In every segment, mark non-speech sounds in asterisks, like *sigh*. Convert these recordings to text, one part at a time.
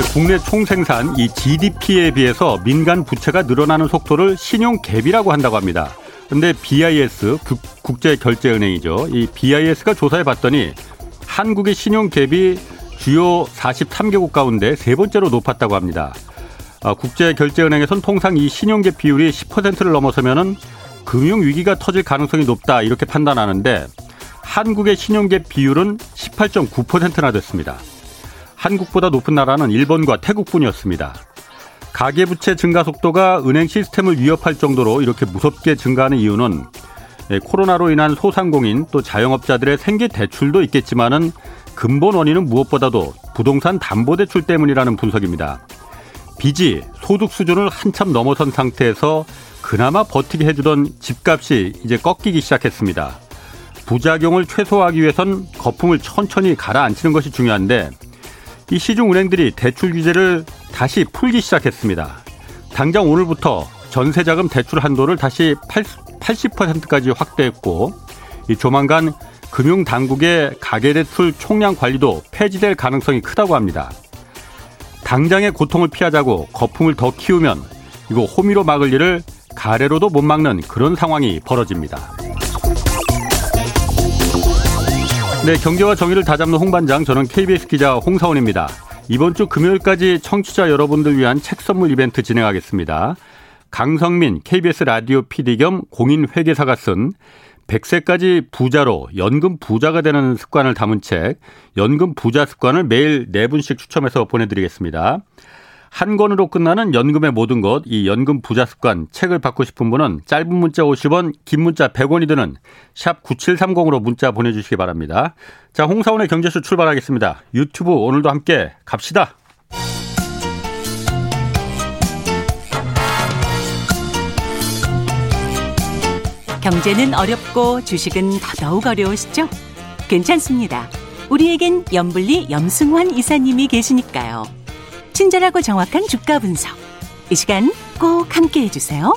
네, 국내 총생산 이 GDP에 비해서 민간 부채가 늘어나는 속도를 신용 갭이라고 한다고 합니다. 근데 BIS 국제 결제 은행이죠. 이 BIS가 조사해 봤더니 한국의 신용 갭이 주요 43개국 가운데 세 번째로 높았다고 합니다. 아, 국제 결제 은행에선 통상 이 신용 갭 비율이 10%를 넘어서면은 금융 위기가 터질 가능성이 높다 이렇게 판단하는데 한국의 신용 갭 비율은 18.9%나 됐습니다. 한국보다 높은 나라는 일본과 태국뿐이었습니다. 가계부채 증가 속도가 은행 시스템을 위협할 정도로 이렇게 무섭게 증가하는 이유는 예, 코로나로 인한 소상공인 또 자영업자들의 생계 대출도 있겠지만은 근본 원인은 무엇보다도 부동산 담보대출 때문이라는 분석입니다. 빚이 소득 수준을 한참 넘어선 상태에서 그나마 버티게 해주던 집값이 이제 꺾이기 시작했습니다. 부작용을 최소화하기 위해선 거품을 천천히 가라앉히는 것이 중요한데 이 시중 은행들이 대출 규제를 다시 풀기 시작했습니다. 당장 오늘부터 전세자금 대출 한도를 다시 80%까지 확대했고 이 조만간 금융 당국의 가계대출 총량 관리도 폐지될 가능성이 크다고 합니다. 당장의 고통을 피하자고 거품을 더 키우면 이거 호미로 막을 일을 가래로도 못 막는 그런 상황이 벌어집니다. 네, 경제와 정의를 다잡는 홍반장, 저는 KBS 기자 홍사원입니다. 이번 주 금요일까지 청취자 여러분들 위한 책 선물 이벤트 진행하겠습니다. 강성민 KBS 라디오 PD 겸 공인 회계사가 쓴 100세까지 부자로 연금 부자가 되는 습관을 담은 책 연금 부자 습관을 매일 4분씩 추첨해서 보내드리겠습니다. 한 권으로 끝나는 연금의 모든 것, 이 연금 부자 습관 책을 받고 싶은 분은 짧은 문자 50원, 긴 문자 100원이 드는 샵 9730으로 문자 보내주시기 바랍니다. 자, 홍사원의 경제수 출발하겠습니다. 유튜브 오늘도 함께 갑시다. 경제는 어렵고 주식은 더더욱 어려우시죠? 괜찮습니다. 우리에겐 염불리 염승환 이사님이 계시니까요. 친절하고 정확한 주가 분석. 이 시간 꼭 함께 해주세요.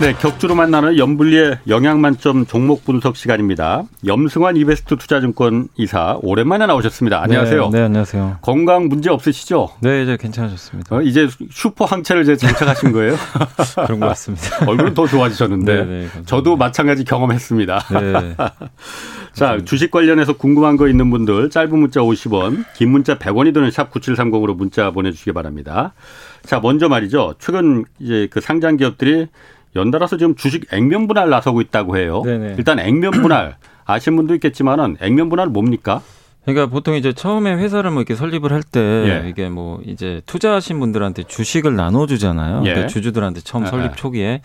네, 격주로 만나는 염불리의 영양 만점 종목 분석 시간입니다. 염승환 이베스트 투자증권 이사 오랜만에 나오셨습니다. 안녕하세요. 네, 네 안녕하세요. 건강 문제 없으시죠? 네, 이제 괜찮아졌습니다. 어, 이제 슈퍼 항체를 이제 장착하신 거예요? *laughs* 그런 것 같습니다. *laughs* 얼굴은 더 좋아지셨는데. 네, 네, 저도 마찬가지 경험했습니다. 네. *laughs* 자, 주식 관련해서 궁금한 거 있는 분들 짧은 문자 50원, 긴 문자 100원이 드는 샵 9730으로 문자 보내주시기 바랍니다. 자, 먼저 말이죠. 최근 이제 그 상장 기업들이 연달아서 지금 주식 액면 분할 나서고 있다고 해요. 네네. 일단 액면 분할 *clears throat* 아시는 분도 있겠지만은 액면 분할 뭡니까? 그러니까 보통 이제 처음에 회사를 뭐 이렇게 설립을 할때 예. 이게 뭐 이제 투자하신 분들한테 주식을 나눠주잖아요. 예. 그러니까 주주들한테 처음 예. 설립 초기에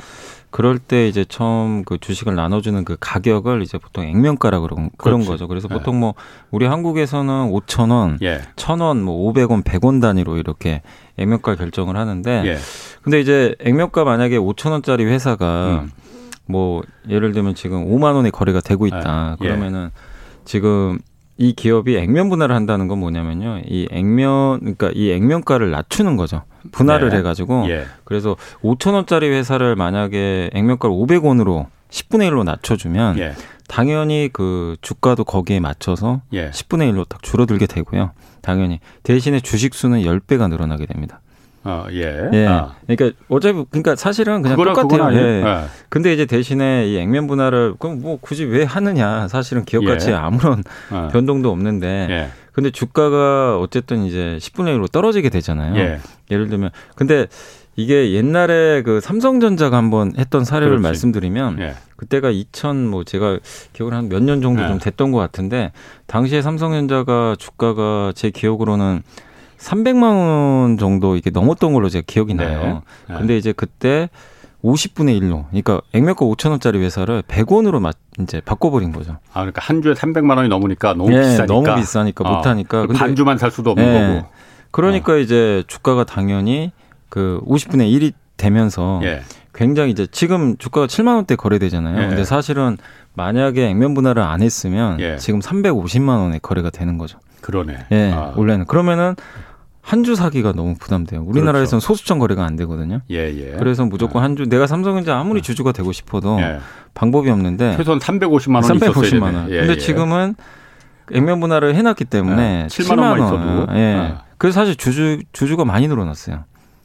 그럴 때 이제 처음 그 주식을 나눠주는 그 가격을 이제 보통 액면가라 그런 그런 거죠. 그래서 예. 보통 뭐 우리 한국에서는 5천 원, 예. 1천 원, 뭐 500원, 100원 단위로 이렇게 액면가 결정을 하는데 예. 근데 이제 액면가 만약에 5천 원짜리 회사가 음. 뭐 예를 들면 지금 5만 원에 거래가 되고 있다. 예. 그러면은 지금 이 기업이 액면 분할을 한다는 건 뭐냐면요. 이 액면 그러니까 이 액면가를 낮추는 거죠. 분할을 네. 해 가지고 예. 그래서 5천 원짜리 회사를 만약에 액면가를 500원으로 10분의 1로 낮춰 주면 예. 당연히 그 주가도 거기에 맞춰서 예. 10분의 1로 딱 줄어들게 되고요. 당연히 대신에 주식 수는 10배가 늘어나게 됩니다. 어, 예. 예. 아. 그러니까 어차피 그러니까 사실은 그냥 그거랑, 똑같아요. 예. 예. 근데 이제 대신에 이 액면 분할을 그럼 뭐 굳이 왜 하느냐? 사실은 기업 가치에 예. 아무런 어. 변동도 없는데. 예. 근데 주가가 어쨌든 이제 10분의 1로 떨어지게 되잖아요. 예. 예를 들면 근데 이게 옛날에 그 삼성전자가 한번 했던 사례를 그렇지. 말씀드리면 예. 그때가 2000 뭐 제가 기억을 한 몇 년 정도 예. 좀 됐던 것 같은데 당시에 삼성전자가 주가가 제 기억으로는 300만 원 정도 이게 넘었던 걸로 제가 기억이 네. 나요. 네. 근데 이제 그때 50분의 1로, 그러니까 액면가 5천 원짜리 회사를 100원으로 막 이제 바꿔버린 거죠. 아, 그러니까 한 주에 300만 원이 넘으니까 너무 네, 비싸니까. 너무 비싸니까 어. 못하니까. 근데 반 주만 살 수도 없는 네. 거고. 그러니까 어. 이제 주가가 당연히 그 50분의 1이 되면서 예. 굉장히 이제 지금 주가가 7만 원대 거래되잖아요. 예. 근데 사실은 만약에 액면 분할을 안 했으면 예. 지금 350만 원에 거래가 되는 거죠. 그러네. 예, 아. 원래는 그러면은 한 주 사기가 너무 부담돼요. 우리나라에서는 그렇죠. 소수점 거래가 안 되거든요. 예, 예. 그래서 무조건 아. 한주 내가 삼성전자 아무리 아. 주주가 되고 싶어도 예. 방법이 없는데 최소한 350만 원 350만 원. 예, 근데 예. 지금은 액면 분할을 해놨기 때문에 네. 7만 원만 있어도. 예. 네. 그래서 사실 주주 주주가 많이 늘어났어요.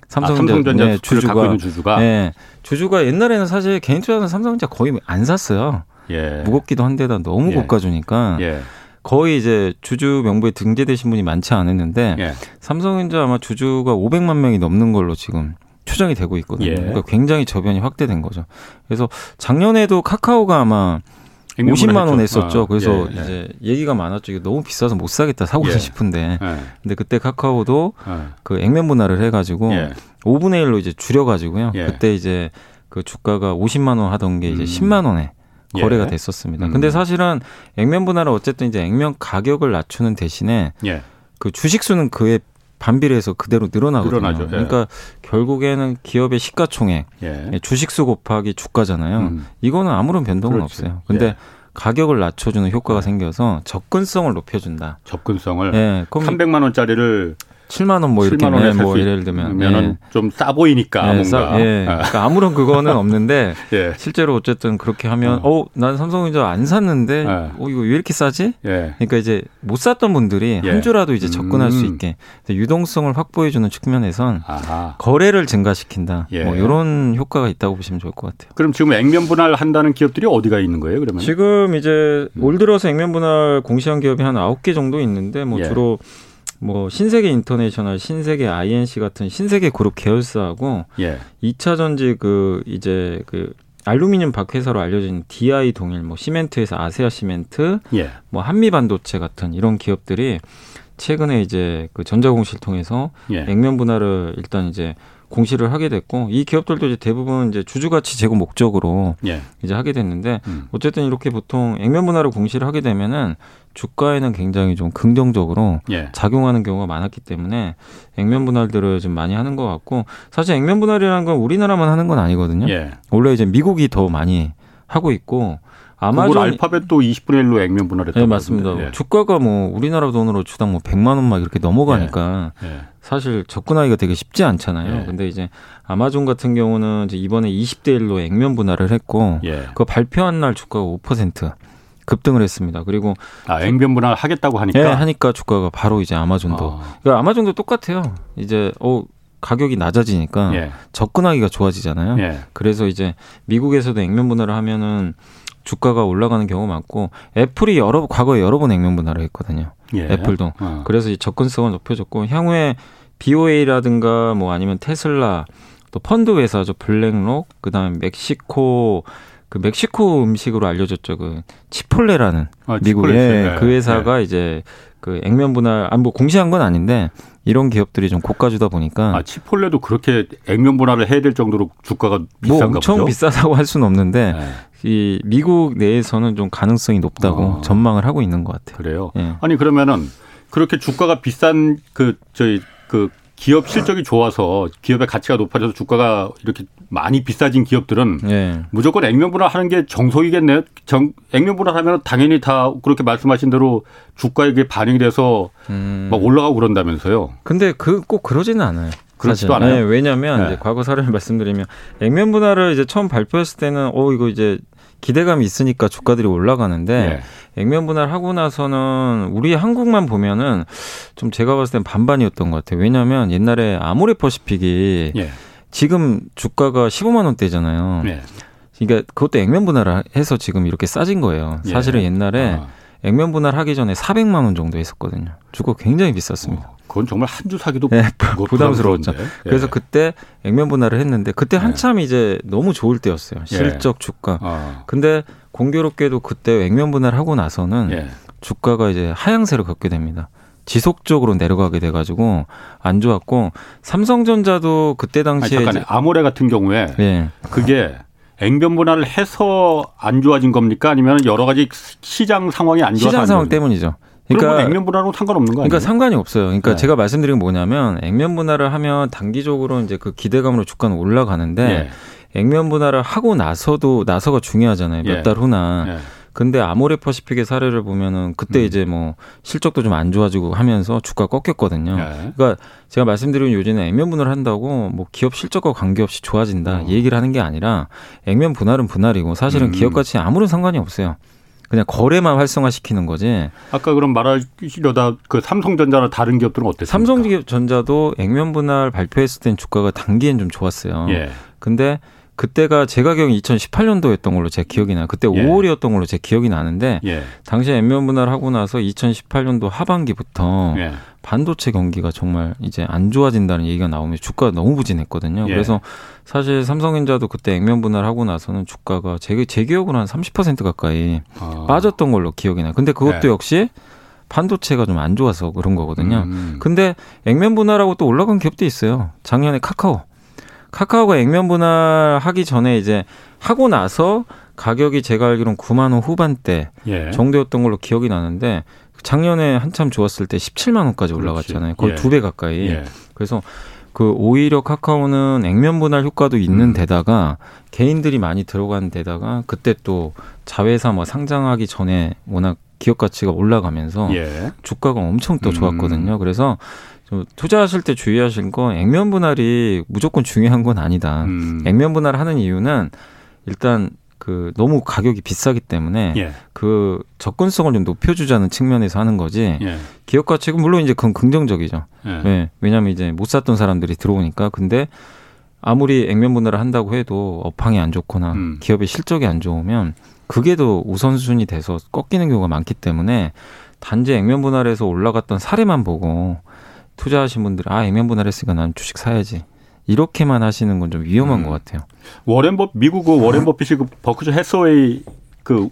삼성전자, 아, 네, 주주가 주주가. 네, 주주가 옛날에는 사실 개인 투자는 삼성전자 거의 안 샀어요. 예. 무겁기도 한데다 너무 예. 고가 주니까. 예. 거의 이제 주주 명부에 등재되신 분이 많지 않았는데 예. 삼성전자 아마 주주가 500만 명이 넘는 걸로 지금 추정이 되고 있거든요. 예. 그러니까 굉장히 저변이 확대된 거죠. 그래서 작년에도 카카오가 아마 50만 원 했었죠. 아, 그래서 예, 예. 이제 얘기가 많았죠. 이게 너무 비싸서 못 사겠다 사고 예. 싶은데. 예. 근데 그때 카카오도 예. 그 액면 분할을 해 가지고 5분의 예. 1로 이제 줄여 가지고요. 그때 이제 그 주가가 50만 원 하던 게 이제 음. 10만 원에 거래가 됐었습니다. 음. 근데 사실은 액면 분할은 어쨌든 이제 액면 가격을 낮추는 대신에 그 주식 수는 그에 반비례해서 그대로 늘어나거든요. 늘어나죠. 예. 그러니까 결국에는 기업의 시가총액, 예. 예. 주식수 곱하기 주가잖아요. 음. 이거는 아무런 변동은 그렇지. 없어요. 근데 예. 가격을 낮춰주는 효과가 생겨서 접근성을 높여준다. 접근성을 예, 300만 원짜리를 7만 원 뭐 이렇게 네, 뭐 예를 들면 면은 예. 좀싸 보이니까 예, 뭔가 싸, 예. 그러니까 아무런 그거는 없는데 *laughs* 예. 실제로 어쨌든 그렇게 하면 어, 난 삼성전자 안 샀는데 예. 어 이거 왜 이렇게 싸지? 예. 그러니까 이제 못 샀던 분들이 한 주라도 이제 접근할 음. 수 있게 유동성을 확보해 주는 측면에선 아하. 거래를 증가시킨다. 뭐 이런 효과가 있다고 보시면 좋을 것 같아요. 그럼 지금 액면 분할 한다는 기업들이 어디가 있는 거예요? 그러면 지금 이제 음. 올 들어서 액면 분할 공시한 기업이 한 아홉 개 정도 있는데 뭐 주로 뭐 신세계 인터내셔널, 신세계 I&C 같은 신세계 그룹 계열사하고 예. 2차 전지 그 이제 그 알루미늄 박회사로 알려진 DI 동일, 뭐 시멘트에서 아세아 시멘트, 예. 뭐 한미 반도체 같은 이런 기업들이 최근에 이제 그 전자공시를 통해서 예. 액면 분할을 일단 이제 공시를 하게 됐고 이 기업들도 이제 대부분 이제 주주가치 제고 목적으로 예. 이제 하게 됐는데 음. 어쨌든 이렇게 보통 액면 분할을 공시를 하게 되면은 주가에는 굉장히 좀 긍정적으로 예. 작용하는 경우가 많았기 때문에 액면 분할들을 좀 많이 하는 것 같고 사실 액면 분할이라는 건 우리나라만 하는 건 아니거든요. 예. 원래 이제 미국이 더 많이 하고 있고 아마존 알파벳도 20분의 1로 액면 분할했다. 네, 맞습니다. 예. 주가가 뭐 우리나라 돈으로 주당 뭐 100만 원 막 이렇게 넘어가니까 예. 예. 사실 접근하기가 되게 쉽지 않잖아요. 예. 근데 이제 아마존 같은 경우는 이제 이번에 20대 1로 액면 분할을 했고 예. 그 발표한 날 주가가 5% 급등을 했습니다. 그리고 아, 액면 분할 하겠다고 하니까 네, 하니까 주가가 바로 이제 아마존도 아. 그러니까 아마존도 똑같아요. 이제 어 가격이 낮아지니까 예. 접근하기가 좋아지잖아요. 예. 그래서 이제 미국에서도 액면 분할을 하면은 주가가 올라가는 경우 많고 애플이 여러 과거에 여러 번 액면 분할을 했거든요. 예. 애플도 어. 그래서 이 접근성을 높여줬고 향후에 BOA라든가 뭐 아니면 테슬라 또 펀드 회사죠 블랙록 그다음에 멕시코 그 멕시코 음식으로 알려졌죠 그 치폴레라는 아, 미국의 네. 그 회사가 네. 이제 그 액면 분할 안뭐 공시한 건 아닌데 이런 기업들이 좀 고가주다 보니까 아 치폴레도 그렇게 액면 분할을 해야 될 정도로 주가가 비싼가 뭐 엄청 보죠? 비싸다고 할 수는 없는데 네. 이 미국 내에서는 좀 가능성이 높다고 어. 전망을 하고 있는 것 같아요. 그래요. 예. 아니 그러면은 그렇게 주가가 비싼 그 저희 그 기업 실적이 좋아서 기업의 가치가 높아져서 주가가 이렇게 많이 비싸진 기업들은 예. 무조건 액면 분할하는 게 정석이겠네요. 정, 액면 분할하면 당연히 다 그렇게 말씀하신 대로 주가에 게 반영이 돼서 음. 막 올라가고 그런다면서요. 근데 그 꼭 그러지는 않아요. 그렇지도 않아요. 네, 왜냐하면 네. 이제 과거 사례를 말씀드리면 액면 분할을 이제 처음 발표했을 때는 어 이거 이제 기대감이 있으니까 주가들이 올라가는데 네. 액면 분할 하고 나서는 우리 한국만 보면은 좀 제가 봤을 땐 반반이었던 것 같아요. 왜냐하면 옛날에 아모레 퍼시픽이 네. 지금 주가가 15만 원대잖아요. 네. 그러니까 그것도 액면 분할을 해서 지금 이렇게 싸진 거예요. 예. 사실은 옛날에 아. 액면 분할 하기 전에 400만 원 정도 했었거든요. 주가 굉장히 비쌌습니다. 어, 그건 정말 한 주 사기도 네, *laughs* 부담스러웠죠. 예. 그래서 그때 액면 분할을 했는데 그때 예. 한참 예. 이제 너무 좋을 때였어요. 예. 실적 주가. 어. 근데 공교롭게도 그때 액면 분할 하고 나서는 예. 주가가 이제 하향세를 걷게 됩니다. 지속적으로 내려가게 돼가지고 안 좋았고 삼성전자도 그때 당시에 아니, 잠깐 아모레 같은 경우에 예. 그게 액면 분할을 해서 안 좋아진 겁니까? 아니면 여러 가지 시장 상황이 안 좋아서 시장 상황 때문이죠. 그러니까 액면 분할하고 상관없는 거 아니에요? 그러니까 상관이 없어요. 그러니까 네. 제가 말씀드린 게 뭐냐면 액면 분할을 하면 단기적으로 이제 그 기대감으로 주가는 올라가는데 네. 액면 분할을 하고 나서도 나서가 중요하잖아요. 몇달 예. 후나. 예. 근데 아모레 퍼시픽의 사례를 보면은 그때 음. 이제 뭐 실적도 좀 안 좋아지고 하면서 주가 꺾였거든요. 네. 그러니까 제가 말씀드린 요즘에 액면 분할 한다고 뭐 기업 실적과 관계없이 좋아진다 어. 이 얘기를 하는 게 아니라 액면 분할은 분할이고 사실은 음. 기업 가치 아무런 상관이 없어요. 그냥 거래만 활성화시키는 거지. 아까 그럼 말하시려다 그 삼성전자나 다른 기업들은 어땠습니까? 삼성전자도 액면 분할 발표했을 땐 주가가 단기엔 좀 좋았어요. 예. 근데 그때가 제 가격이 2018년도였던 걸로 제 기억이 나요. 그때 예. 5월이었던 걸로 제 기억이 나는데 예. 당시에 액면 분할을 하고 나서 2018년도 하반기부터 예. 반도체 경기가 정말 이제 안 좋아진다는 얘기가 나오면 주가가 너무 부진했거든요. 예. 그래서 사실 삼성전자도 그때 액면 분할 하고 나서는 주가가 제, 제 기억으로 한 30% 가까이 아. 빠졌던 걸로 기억이 나요. 근데 그것도 예. 역시 반도체가 좀 안 좋아서 그런 거거든요. 음. 근데 액면 분할하고 또 올라간 기업도 있어요. 작년에 카카오. 카카오가 액면 분할하기 전에 이제 하고 나서 가격이 제가 알기로는 9만 원 후반대 예. 정도였던 걸로 기억이 나는데 작년에 한참 좋았을 때 17만 원까지 올라갔잖아요. 거의 예. 두배 가까이. 예. 그래서 그 오히려 카카오는 액면 분할 효과도 있는 음. 데다가 개인들이 많이 들어간 데다가 그때 또 자회사 뭐 상장하기 전에 워낙 기업 가치가 올라가면서 예. 주가가 엄청 또 좋았거든요. 음. 그래서 좀 투자하실 때 주의하실 건 액면 분할이 무조건 중요한 건 아니다. 음. 액면 분할 하는 이유는 일단 그 너무 가격이 비싸기 때문에 예. 그 접근성을 좀 높여주자는 측면에서 하는 거지. 예. 기업 가치가 물론 이제 그건 긍정적이죠. 예. 네. 왜냐하면 이제 못 샀던 사람들이 들어오니까. 근데 아무리 액면 분할을 한다고 해도 업황이 안 좋거나 음. 기업의 실적이 안 좋으면 그게 더 우선순위 돼서 꺾이는 경우가 많기 때문에 단지 액면 분할에서 올라갔던 사례만 보고 투자하신 분들 아 액면 분할했으니까 난 주식 사야지 이렇게만 하시는 건 좀 위험한 음. 것 같아요. 워렌 버 미국 그 워렌 버핏이 그 버크셔 해서웨이 그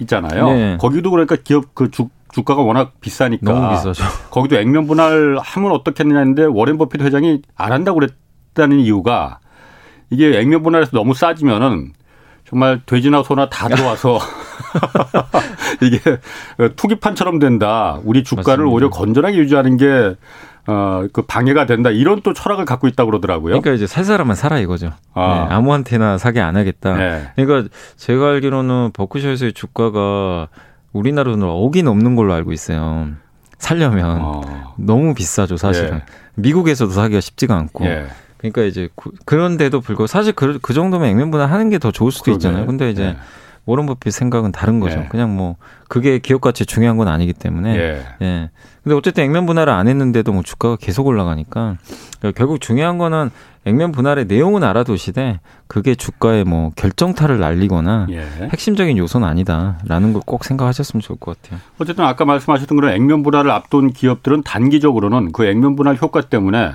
있잖아요. 네. 거기도 그러니까 기업 그 주, 주가가 워낙 비싸니까 너무 비싸죠. *laughs* 거기도 액면 분할 하면 어떻겠느냐 했는데 워렌 버핏 회장이 안 한다고 그랬다는 이유가 이게 액면 분할에서 너무 싸지면은 정말 돼지나 소나 다 들어와서 *laughs* *laughs* 이게 투기판처럼 된다. 우리 주가를 맞습니다. 오히려 건전하게 유지하는 게 어, 그 방해가 된다. 이런 또 철학을 갖고 있다고 그러더라고요. 그러니까 이제 살 사람은 살아 이거죠. 아. 네, 아무한테나 사게 안 하겠다. 네. 그러니까 제가 알기로는 버크셔에서의 주가가 우리나라로는 억이 넘는 걸로 알고 있어요. 살려면 아. 너무 비싸죠, 사실은. 예. 미국에서도 사기가 쉽지가 않고. 예. 그러니까 이제 그런데도 불구하고 사실 그, 그 정도면 액면보다 하는 게 더 좋을 수도 그러게. 있잖아요. 근데 이제 네. 워런 버핏 생각은 다른 거죠. 예. 그냥 뭐 그게 기업 가치 중요한 건 아니기 때문에. 예. 예. 근데 어쨌든 액면 분할을 안 했는데도 뭐 주가가 계속 올라가니까 결국 중요한 거는 액면 분할의 내용은 알아두시되 그게 주가에 뭐 결정타를 날리거나 예. 핵심적인 요소는 아니다라는 걸 꼭 생각하셨으면 좋을 것 같아요. 어쨌든 아까 말씀하셨던 그런 액면 분할을 앞둔 기업들은 단기적으로는 그 액면 분할 효과 때문에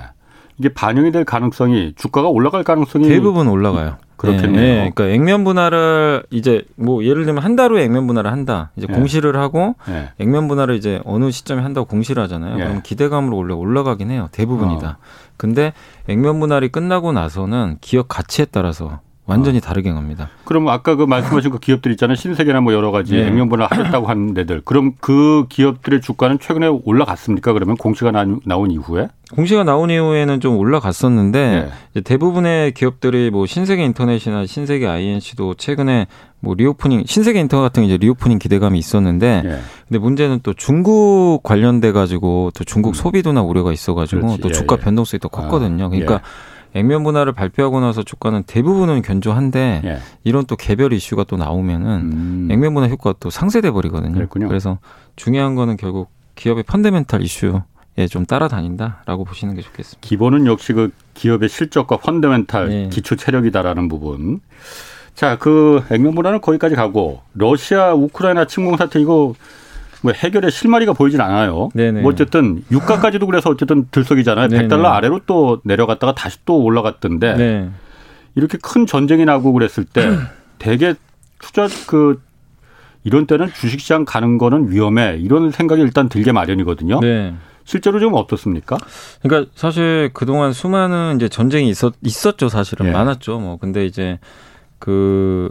이게 반영이 될 가능성이 주가가 올라갈 가능성이 대부분 올라가요. 그렇겠네요. 네, 네. 그러니까 액면 분할을 이제 뭐 예를 들면 한 달 후에 액면 분할을 한다. 이제 네. 공시를 하고 네. 액면 분할을 이제 어느 시점에 한다고 공시를 하잖아요. 그럼 기대감으로 원래 올라가긴 해요. 대부분이다. 어. 근데 액면 분할이 끝나고 나서는 기업 가치에 따라서 완전히 어. 다르게 갑니다. 그럼 아까 그 말씀하신 그 기업들 있잖아요. 신세계나 뭐 여러 가지 네. 액면분할 하겠다고 하는 데들. 그럼 그 기업들의 주가는 최근에 올라갔습니까? 그러면 공시가 나, 온 이후에? 공시가 나온 이후에는 좀 올라갔었는데 네. 대부분의 기업들이 뭐 신세계 인터넷이나 신세계 I&C도 최근에 뭐 reopening 신세계 인터 같은 이제 reopening 기대감이 있었는데 네. 근데 문제는 또 중국 관련돼 가지고 또 중국 음. 소비 둔화 우려가 있어 가지고 또 예, 주가 예. 변동성이 또 컸거든요. 그러니까 아, 예. 액면 분할을 발표하고 나서 주가는 대부분은 견조한데 예. 이런 또 개별 이슈가 또 나오면은 음. 액면 분할 효과가 또 상쇄돼 버리거든요. 그랬군요. 그래서 중요한 거는 결국 기업의 펀더멘탈 이슈에 좀 따라다닌다라고 보시는 게 좋겠습니다. 기본은 역시 그 기업의 실적과 펀더멘탈 예. 기초 체력이다라는 부분. 자, 그 액면 분할은 거기까지 가고 러시아 우크라이나 침공 사태 이거 뭐 해결의 실마리가 보이진 않아요. 네네. 뭐 어쨌든 유가까지도 그래서 어쨌든 들썩이잖아요. 네네. 100달러 아래로 또 내려갔다가 다시 또 올라갔던데 네. 이렇게 큰 전쟁이 나고 그랬을 때 *clears throat* 대개 투자 그 이런 때는 주식시장 가는 거는 위험해 이런 생각이 일단 들게 마련이거든요. 네. 실제로 좀 어떻습니까? 그러니까 사실 그동안 수많은 이제 전쟁이 있었 있었죠 사실은 예. 많았죠. 뭐 근데 이제 그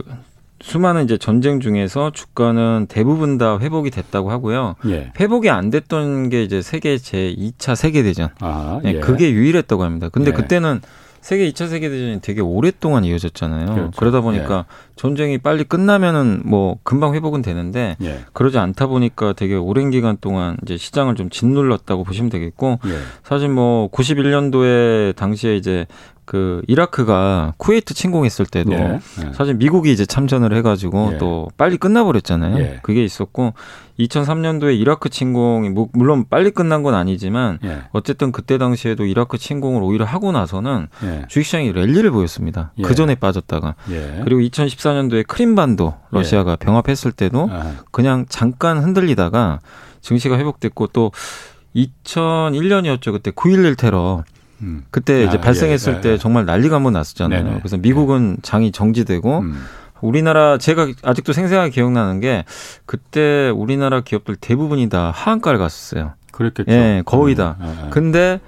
수많은 이제 전쟁 중에서 주가는 대부분 다 회복이 됐다고 하고요. 예. 회복이 안 됐던 게 이제 세계 제 2차 세계 대전. 아, 예. 네, 그게 유일했다고 합니다. 근데 예. 그때는 세계 2차 세계 대전이 되게 오랫동안 이어졌잖아요. 그렇죠. 그러다 보니까 예. 전쟁이 빨리 끝나면은 뭐 금방 회복은 되는데 예. 그러지 않다 보니까 되게 오랜 기간 동안 이제 시장을 좀 짓눌렀다고 보시면 되겠고 예. 사실 뭐 91년도에 당시에 이제 그 이라크가 쿠웨이트 침공했을 때도 예. 사실 미국이 이제 참전을 해가지고 예. 또 빨리 끝나버렸잖아요. 예. 그게 있었고 2003년도에 이라크 침공이 물론 빨리 끝난 건 아니지만 예. 어쨌든 그때 당시에도 이라크 침공을 오히려 하고 나서는 예. 주식시장이 랠리를 보였습니다. 예. 그 전에 빠졌다가 그리고 2014년도에 크림반도 러시아가 병합했을 때도 그냥 잠깐 흔들리다가 증시가 회복됐고 또 2001년이었죠. 그때 9.11 테러 음. 그때 이제 아, 발생했을 예, 때 예. 정말 난리가 한번 났었잖아요. 네네. 그래서 미국은 장이 정지되고 음. 우리나라 제가 아직도 생생하게 기억나는 게 그때 우리나라 기업들 대부분이 다 하한가를 갔었어요. 그랬겠죠. 예, 거의 다. 음, 예, 예. 근데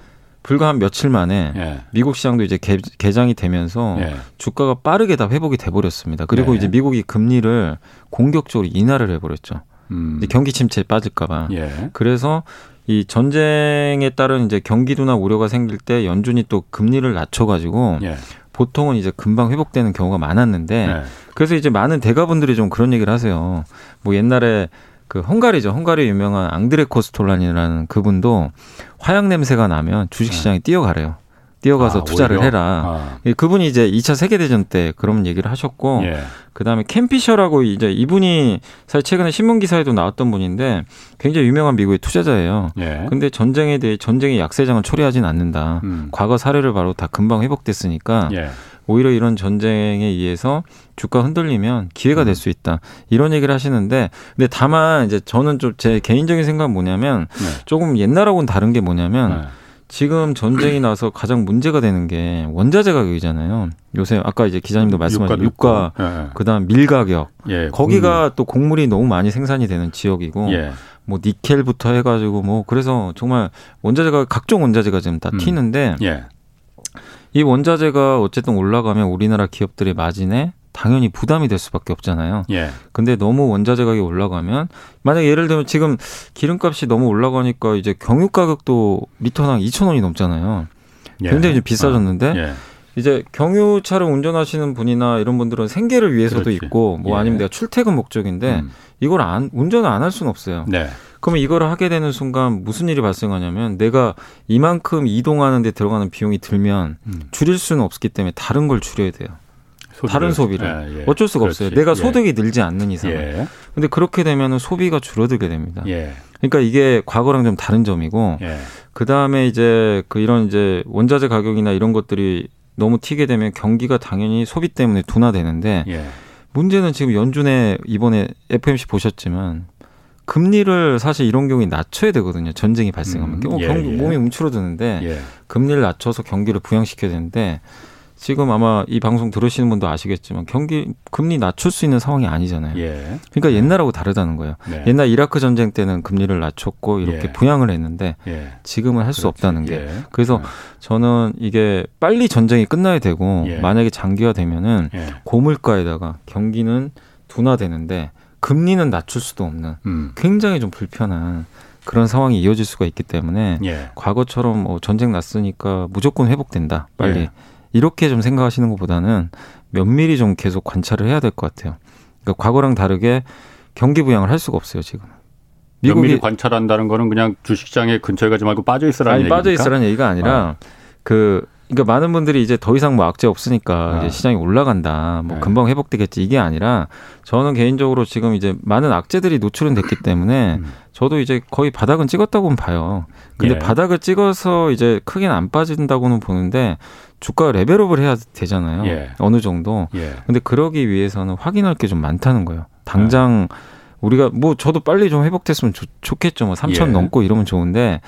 불과 한 며칠 만에 예. 미국 시장도 이제 개, 개장이 되면서 예. 주가가 빠르게 다 회복이 돼 버렸습니다. 그리고 예. 이제 미국이 금리를 공격적으로 인하를 해 버렸죠. 음. 경기 침체에 빠질까 봐. 그래서 이 전쟁에 따른 이제 경기도나 우려가 생길 때 연준이 또 금리를 낮춰가지고 예. 보통은 이제 금방 회복되는 경우가 많았는데 네. 그래서 이제 많은 대가분들이 좀 그런 얘기를 하세요. 뭐 옛날에 그 헝가리죠. 헝가리 유명한 앙드레 코스톨란이라는 그분도 화약 냄새가 나면 주식시장에 네. 뛰어가래요. 뛰어가서 아, 투자를 오히려? 해라. 아. 예, 그분이 이제 2차 세계대전 때 그런 얘기를 하셨고, 예. 그 다음에 캠피셔라고 이제 이분이 사실 최근에 신문 기사에도 나왔던 분인데 굉장히 유명한 미국의 투자자예요. 예. 근데 전쟁에 대해 전쟁의 약세장을 초래하진 않는다. 음. 과거 사례를 바로 다 금방 회복됐으니까 예. 오히려 이런 전쟁에 의해서 주가 흔들리면 기회가 될수 음. 있다. 이런 얘기를 하시는데 근데 다만 이제 저는 좀 제 개인적인 생각은 뭐냐면 네. 조금 옛날하고는 다른 게 뭐냐면 네. 지금 전쟁이 나서 가장 문제가 되는 게 원자재 가격이잖아요. 요새 아까 이제 기자님도 말씀하신 유가, 유가 예. 그다음 밀 가격. 예, 거기가 곡물. 또 곡물이 너무 많이 생산이 되는 지역이고 예. 뭐 니켈부터 해 가지고 뭐 그래서 정말 원자재가 각종 원자재가 지금 다 음. 튀는데 예. 이 원자재가 어쨌든 올라가면 우리나라 기업들의 마진에 당연히 부담이 될 수밖에 없잖아요. 예. 근데 너무 원자재 가격이 올라가면 만약 예를 들면 지금 기름값이 너무 올라가니까 이제 경유 가격도 리터당 2천 원이 넘잖아요. 예. 굉장히 좀 비싸졌는데 아, 예. 이제 경유차를 운전하시는 분이나 이런 분들은 생계를 위해서도 그렇지. 있고 뭐 예. 아니면 내가 출퇴근 목적인데 음. 이걸 안 운전을 안 할 수는 없어요. 네. 그러면 이거를 하게 되는 순간 무슨 일이 발생하냐면 내가 이만큼 이동하는데 들어가는 비용이 들면 음. 줄일 수는 없기 때문에 다른 걸 줄여야 돼요. 소비를. 다른 소비를 예, 예. 어쩔 수가 그렇지. 없어요. 내가 예. 소득이 예. 늘지 않는 이상. 예. 근데 그렇게 되면은 소비가 줄어들게 됩니다. 예. 그러니까 이게 과거랑 좀 다른 점이고 예. 그 다음에 이제 그 이런 이제 원자재 가격이나 이런 것들이 너무 튀게 되면 경기가 당연히 소비 때문에 둔화되는데 문제는 지금 연준에 이번에 FMC 보셨지만 금리를 사실 이런 경우에 낮춰야 되거든요. 전쟁이 발생하면 음, 어, 경기, 몸이 움츠러드는데 금리를 낮춰서 경기를 부양시켜야 되는데 지금 아마 이 방송 들으시는 분도 아시겠지만 경기 금리 낮출 수 있는 상황이 아니잖아요. 예. 그러니까 옛날하고 다르다는 거예요. 네. 옛날 이라크 전쟁 때는 금리를 낮췄고 이렇게 예. 부양을 했는데 예. 지금은 할 수 없다는 게. 예. 그래서 네. 저는 이게 빨리 전쟁이 끝나야 되고 예. 만약에 장기화되면은 예. 고물가에다가 경기는 둔화되는데 금리는 낮출 수도 없는 음. 굉장히 좀 불편한 그런 상황이 이어질 수가 있기 때문에 과거처럼 뭐 전쟁 났으니까 무조건 회복된다 빨리 이렇게 좀 생각하시는 것보다는 면밀히 좀 계속 관찰을 해야 될 것 같아요. 그러니까 과거랑 다르게 경기 부양을 할 수가 없어요 지금. 미국이 면밀히 관찰한다는 거는 그냥 주식시장에 근처에 가지 말고 빠져 있으라는 얘기입니까? 빠져 있으라는 얘기가 아니라 어. 그 그러니까 많은 분들이 이제 더 이상 뭐 악재 없으니까 아. 이제 시장이 올라간다. 뭐 네. 금방 회복되겠지. 이게 아니라 저는 개인적으로 지금 이제 많은 악재들이 노출은 됐기 때문에 음. 저도 이제 거의 바닥은 찍었다고는 봐요. 근데 예. 바닥을 찍어서 이제 크게는 안 빠진다고는 보는데 주가 레벨업을 해야 되잖아요. 예. 어느 정도. 예. 근데 그러기 위해서는 확인할 게 좀 많다는 거예요. 당장 네. 우리가 뭐 저도 빨리 좀 회복됐으면 좋, 좋겠죠. 뭐 3천 예. 넘고 이러면 좋은데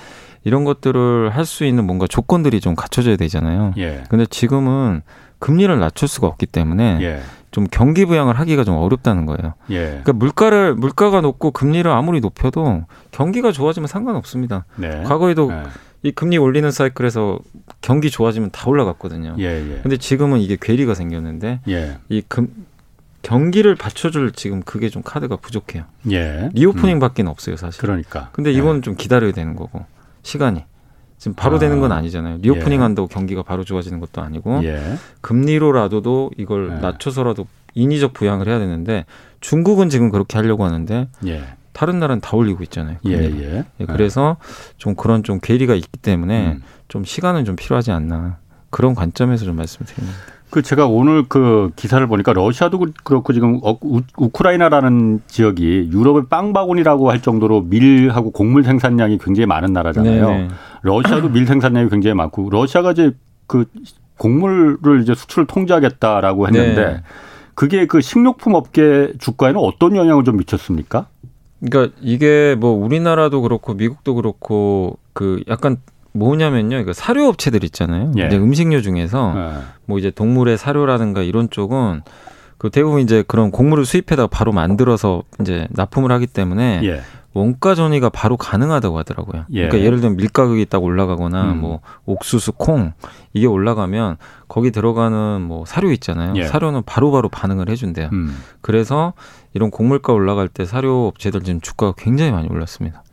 이런 것들을 할 수 있는 뭔가 조건들이 좀 갖춰져야 되잖아요. 예. 근데 지금은 금리를 낮출 수가 없기 때문에 예. 좀 경기 부양을 하기가 좀 어렵다는 거예요. 예. 그러니까 물가를 물가가 높고 금리를 아무리 높여도 경기가 좋아지면 상관없습니다. 네. 과거에도 네. 이 금리 올리는 사이클에서 경기 좋아지면 다 올라갔거든요. 예, 예. 근데 지금은 이게 괴리가 생겼는데 예. 이 금 경기를 받쳐줄 지금 그게 좀 카드가 부족해요. 예. reopening밖에 음. 없어요, 사실. 그러니까. 근데 이거는 예. 좀 기다려야 되는 거고 시간이. 지금 바로 아. 되는 건 아니잖아요. reopening 예. 한다고 경기가 바로 좋아지는 것도 아니고 예. 금리로라도도 이걸 예. 낮춰서라도 인위적 부양을 해야 되는데 중국은 지금 그렇게 하려고 하는데 예. 다른 나라는 다 올리고 있잖아요. 예, 예. 예, 그래서 좀 그런 좀 괴리가 있기 때문에 음. 좀 시간은 좀 필요하지 않나 그런 관점에서 좀 말씀드립니다. 그 제가 오늘 그 기사를 보니까 러시아도 그렇고 지금 우크라이나라는 지역이 유럽의 빵 바구니라고 할 정도로 밀하고 곡물 생산량이 굉장히 많은 나라잖아요. 네네. 러시아도 밀 생산량이 굉장히 많고 러시아가 이제 그 곡물을 이제 수출을 통제하겠다라고 했는데 네. 그게 그 식료품 업계 주가에는 어떤 영향을 좀 미쳤습니까? 그러니까 이게 뭐 우리나라도 그렇고 미국도 그렇고 그 약간 뭐냐면요. 이거 사료 업체들 있잖아요. 예. 이제 음식료 중에서 예. 뭐 이제 동물의 사료라든가 이런 쪽은 그 대부분 이제 그런 곡물을 수입해다 바로 만들어서 이제 납품을 하기 때문에 예. 원가 전이가 바로 가능하다고 하더라고요. 예. 그러니까 예를 들면 밀 가격이 딱 올라가거나 음. 뭐 옥수수, 콩 이게 올라가면 거기 들어가는 뭐 사료 있잖아요. 예. 사료는 바로바로 바로 반응을 해준대요. 음. 그래서 이런 곡물가 올라갈 때 사료 업체들 지금 주가가 굉장히 많이 올랐습니다.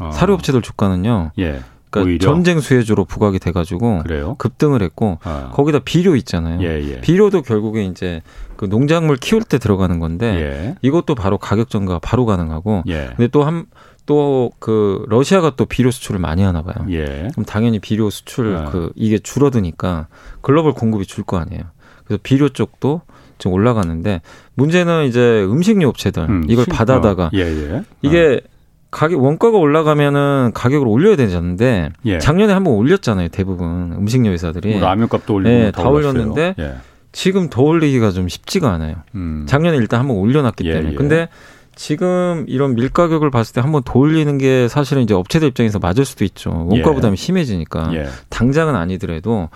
어. 사료 업체들 주가는요. 예. 그러니까 오히려? 전쟁 수혜주로 부각이 돼가지고 그래요? 급등을 했고 아. 거기다 비료 있잖아요. 예, 예. 비료도 결국에 이제 그 농작물 키울 때 들어가는 건데 예. 이것도 바로 가격 전가가 바로 가능하고 예. 근데 또 한 또 그 러시아가 또 비료 수출을 많이 하나 봐요. 예. 그럼 당연히 비료 수출 아. 그 이게 줄어드니까 글로벌 공급이 줄 거 아니에요. 그래서 비료 쪽도 지금 올라가는데 문제는 이제 음식료 업체들 음, 이걸 받아다가 어. 예, 예. 이게 어. 가격 원가가 올라가면은 가격을 올려야 되는데 예. 작년에 한번 올렸잖아요 대부분 음식료 회사들이 뭐 라면값도 올리고 네, 다, 다 올렸는데 예. 지금 더 올리기가 좀 쉽지가 않아요. 음. 작년에 일단 한번 올려놨기 예, 때문에 예. 근데 지금 이런 밀 가격을 봤을 때 한번 더 올리는 게 사실은 이제 업체들 입장에서 맞을 수도 있죠. 원가 예. 부담이 심해지니까 당장은 아니더라도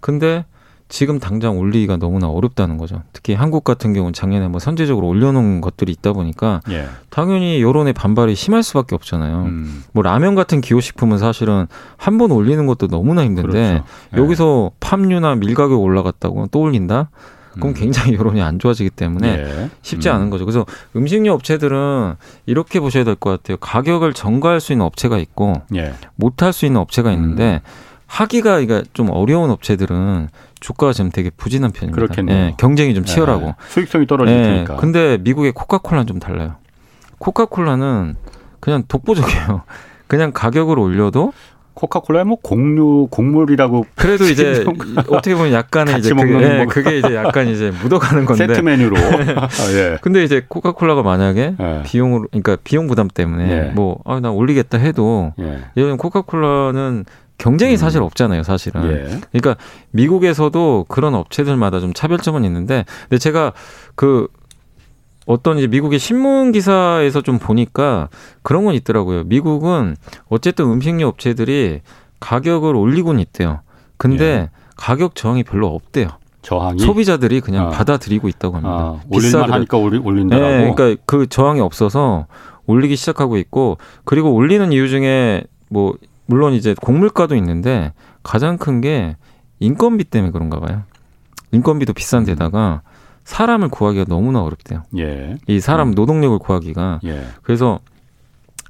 근데 지금 당장 올리기가 너무나 어렵다는 거죠. 특히 한국 같은 경우는 작년에 뭐 선제적으로 올려놓은 것들이 있다 보니까 예. 당연히 여론의 반발이 심할 수밖에 없잖아요. 음. 뭐 라면 같은 기호식품은 사실은 한 번 올리는 것도 너무나 힘든데 그렇죠. 예. 여기서 팜유나 밀 가격 올라갔다고 또 올린다? 그럼 음. 굉장히 여론이 안 좋아지기 때문에 예. 쉽지 음. 않은 거죠. 그래서 음식료 업체들은 이렇게 보셔야 될 것 같아요. 가격을 전가할 수 있는 업체가 있고 예. 못할 수 있는 업체가 있는데 음. 하기가 그러니까 좀 어려운 업체들은 주가가 지금 되게 부진한 편입니다. 그렇겠네요. 예, 경쟁이 좀 치열하고 네. 수익성이 떨어지니까. 예, 근데 미국의 코카콜라는 좀 달라요. 코카콜라는 그냥 독보적이에요. *laughs* 그냥 가격을 올려도 코카콜라의 뭐 곡류 곡물이라고 그래도 이제 *laughs* 어떻게 보면 약간의 이제 그게, 예, 그게 이제 약간 이제 *laughs* 묻어가는 건데 세트 메뉴로. 아, 예. 근데 이제 코카콜라가 만약에 예. 비용으로 그러니까 비용 부담 때문에 예. 뭐아 나 올리겠다 해도 예. 예를 들면 코카콜라는 경쟁이 음. 사실 없잖아요, 사실은. 예. 그러니까 미국에서도 그런 업체들마다 좀 차별점은 있는데, 근데 제가 그 어떤 이제 미국의 신문 기사에서 좀 보니까 그런 건 있더라고요. 미국은 어쨌든 음식료 업체들이 가격을 올리곤 있대요. 근데 예. 가격 저항이 별로 없대요. 저항이 소비자들이 그냥 아. 받아들이고 있다고 합니다. 아, 올릴만 하니까 올린다라고. 네, 그러니까 그 저항이 없어서 올리기 시작하고 있고 그리고 올리는 이유 중에 뭐 물론 이제 곡물가도 있는데 가장 큰 게 인건비 때문에 그런가 봐요. 인건비도 비싼 데다가 사람을 구하기가 너무나 어렵대요. 예. 이 사람 음. 노동력을 구하기가. 예. 그래서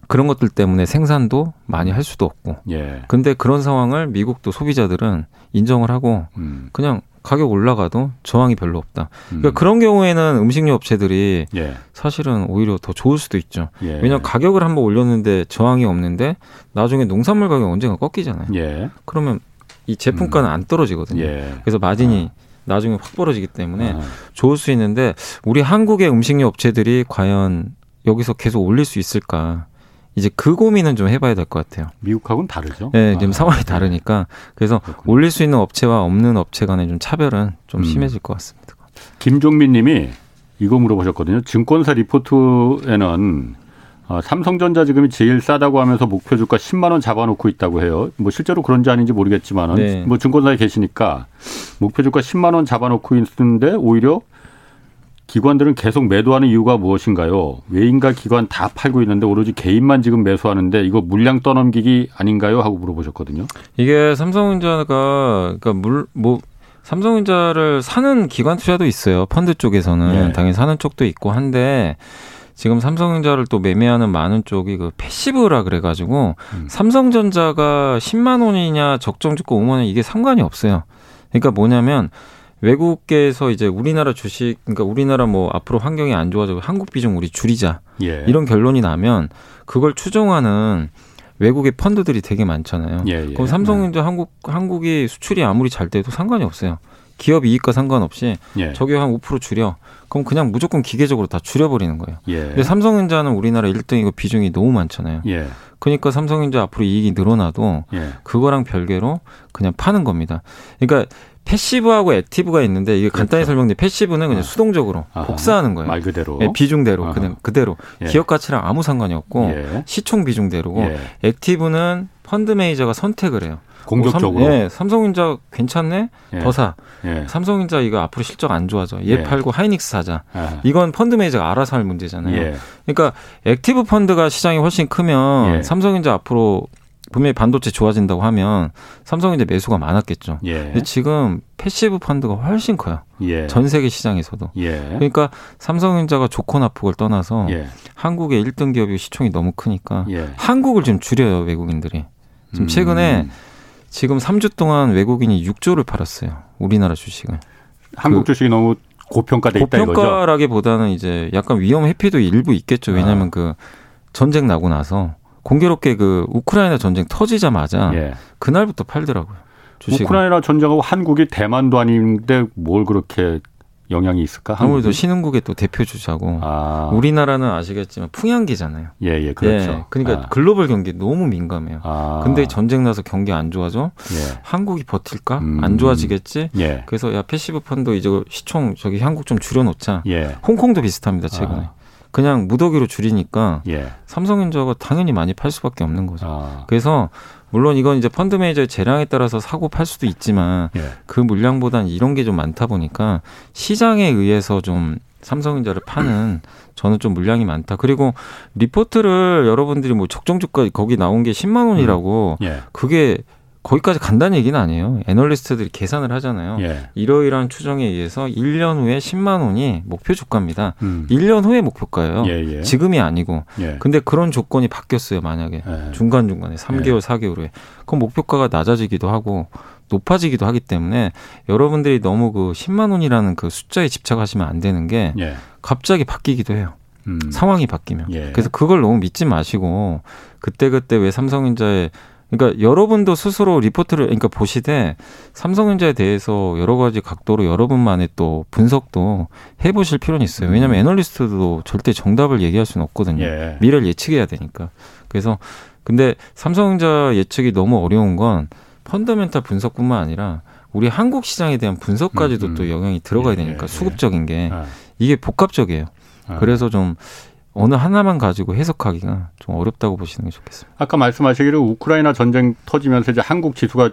그런 것들 때문에 생산도 많이 할 수도 없고. 예. 근데 그런 상황을 미국도 소비자들은 인정을 하고 음. 그냥 가격 올라가도 저항이 별로 없다. 그러니까 음. 그런 경우에는 음식료 업체들이 예. 사실은 오히려 더 좋을 수도 있죠. 예. 왜냐하면 가격을 한번 올렸는데 저항이 없는데 나중에 농산물 가격 언젠가 꺾이잖아요. 예. 그러면 이 제품가는 음. 안 떨어지거든요. 예. 그래서 마진이 아. 나중에 확 벌어지기 때문에 아. 좋을 수 있는데 우리 한국의 음식료 업체들이 과연 여기서 계속 올릴 수 있을까? 이제 그 고민은 좀 해봐야 될 것 같아요. 미국하고는 다르죠. 네, 지금 아, 상황이 네. 다르니까 그래서 그렇군요. 올릴 수 있는 업체와 없는 업체 간의 좀 차별은 좀 음. 심해질 것 같습니다. 김종민님이 이거 물어보셨거든요. 증권사 리포트에는 어, 삼성전자 지금이 제일 싸다고 하면서 목표 주가 10만 원 잡아놓고 있다고 해요. 뭐 실제로 그런지 아닌지 모르겠지만은 네. 뭐 증권사에 계시니까 목표 주가 10만 원 잡아놓고 있는데 오히려 기관들은 계속 매도하는 이유가 무엇인가요? 외인과 기관 다 팔고 있는데 오로지 개인만 지금 매수하는데 이거 물량 떠넘기기 아닌가요? 하고 물어보셨거든요. 이게 삼성전자가 그러니까 물 뭐 삼성전자를 사는 기관 투자도 있어요. 펀드 쪽에서는 네. 당연히 사는 쪽도 있고 한데 지금 삼성전자를 또 매매하는 많은 쪽이 그 passive라 그래가지고 음. 삼성전자가 10만 원이냐 적정 주가 5만 원 이게 상관이 없어요. 그러니까 뭐냐면 외국계에서 이제 우리나라 주식 그러니까 우리나라 뭐 앞으로 환경이 안 좋아지고 한국 비중 우리 줄이자 예. 이런 결론이 나면 그걸 추정하는 외국의 펀드들이 되게 많잖아요. 예, 예. 그럼 삼성전자 네. 한국 한국이 수출이 아무리 잘 돼도 상관이 없어요. 기업 이익과 상관없이 예. 저기 한5% 줄여. 그럼 그냥 무조건 기계적으로 다 줄여버리는 거예요. 예. 근데 삼성전자는 우리나라 1등이고 비중이 너무 많잖아요. 예. 그러니까 삼성전자 앞으로 이익이 늘어나도 예. 그거랑 별개로 그냥 파는 겁니다. 그러니까 passive하고 active가 있는데 이게 간단히 그렇죠. 설명드리면 passive는 그냥 아. 수동적으로 아하. 복사하는 거예요. 말 그대로. 네, 비중대로 아하. 그냥 그대로 예. 기업 가치랑 아무 상관이 없고 예. 시총 비중대로고 예. active는 펀드 매니저가 선택을 해요. 공격적으로. 어, 삼, 예, 삼성전자 괜찮네. 예. 더 사. 예. 삼성전자 이거 앞으로 실적 안 좋아져. 얘 예. 팔고 하이닉스 사자. 아. 이건 펀드 매니저가 알아서 할 문제잖아요. 예. 그러니까 active 펀드가 시장이 훨씬 크면 예. 삼성전자 앞으로 분명히 반도체 좋아진다고 하면 삼성전자 매수가 많았겠죠. 예. 근데 지금 passive 펀드가 훨씬 커요. 예. 전 세계 시장에서도. 예. 그러니까 삼성전자가 좋고 나쁘고를 떠나서 예. 한국의 1등 기업이 시총이 너무 크니까 예. 한국을 좀 줄여요 외국인들이. 지금 최근에 음. 지금 3주 동안 외국인이 6조를 팔았어요. 우리나라 주식을. 한국 그 주식이 너무 고평가돼 있다 이거죠. 고평가라기보다는 이제 약간 위험 회피도 일부 있겠죠. 왜냐하면 아. 그 전쟁 나고 나서 공교롭게 그 우크라이나 전쟁 터지자마자 예. 그날부터 팔더라고요. 주식은. 우크라이나 전쟁하고 한국이 대만도 아닌데 뭘 그렇게 영향이 있을까? 아무래도 신흥국의 또 대표 주자고 아. 우리나라는 아시겠지만 풍향기잖아요. 예, 예, 그렇죠. 예, 그러니까 아. 글로벌 경기 너무 민감해요. 아. 근데 전쟁 나서 경기 안 좋아져? 예. 한국이 버틸까? 음. 안 좋아지겠지? 예. 그래서 야 passive 펀드 이제 시총 저기 한국 좀 줄여놓자. 예. 홍콩도 비슷합니다 최근에. 아. 그냥 무더기로 줄이니까 예. 삼성전자가 당연히 많이 팔 수밖에 없는 거죠. 아. 그래서 물론 이건 이제 펀드 매니저의 재량에 따라서 사고 팔 수도 있지만 예. 그 물량보단 이런 게 좀 많다 보니까 시장에 의해서 좀 삼성전자를 파는 *clears throat* 저는 좀 물량이 많다. 그리고 리포트를 여러분들이 뭐 적정 주가 거기 나온 게 10만 원이라고 음. 예. 그게 거기까지 간다는 얘기는 아니에요. 애널리스트들이 계산을 하잖아요. 예. 이러이러한 추정에 의해서 1년 후에 10만 원이 목표 주가입니다. 음. 1년 후에 목표가예요. 예, 예. 지금이 아니고. 예. 근데 그런 조건이 바뀌었어요. 만약에 예. 중간 중간에 3개월, 4개월 후에. 그럼 목표가가 낮아지기도 하고 높아지기도 하기 때문에 여러분들이 너무 그 10만 원이라는 그 숫자에 집착하시면 안 되는 게 예. 갑자기 바뀌기도 해요. 음. 상황이 바뀌면. 그래서 그걸 너무 믿지 마시고 그때 그때 왜 삼성전자의 그러니까 여러분도 스스로 리포트를 그러니까 보시되 삼성전자에 대해서 여러 가지 각도로 여러분만의 또 분석도 해보실 필요는 있어요. 음. 왜냐하면 애널리스트도 절대 정답을 얘기할 수는 없거든요. 예. 미래를 예측해야 되니까. 그래서 근데 삼성전자 예측이 너무 어려운 건 펀더멘탈 분석뿐만 아니라 우리 한국 시장에 대한 분석까지도 음, 음. 또 영향이 들어가야 예, 되니까 예, 수급적인 게 아. 이게 복합적이에요. 아. 그래서 좀 어느 하나만 가지고 해석하기가 좀 어렵다고 보시는 게 좋겠습니다. 아까 말씀하시기를 우크라이나 전쟁 터지면서 이제 한국 지수가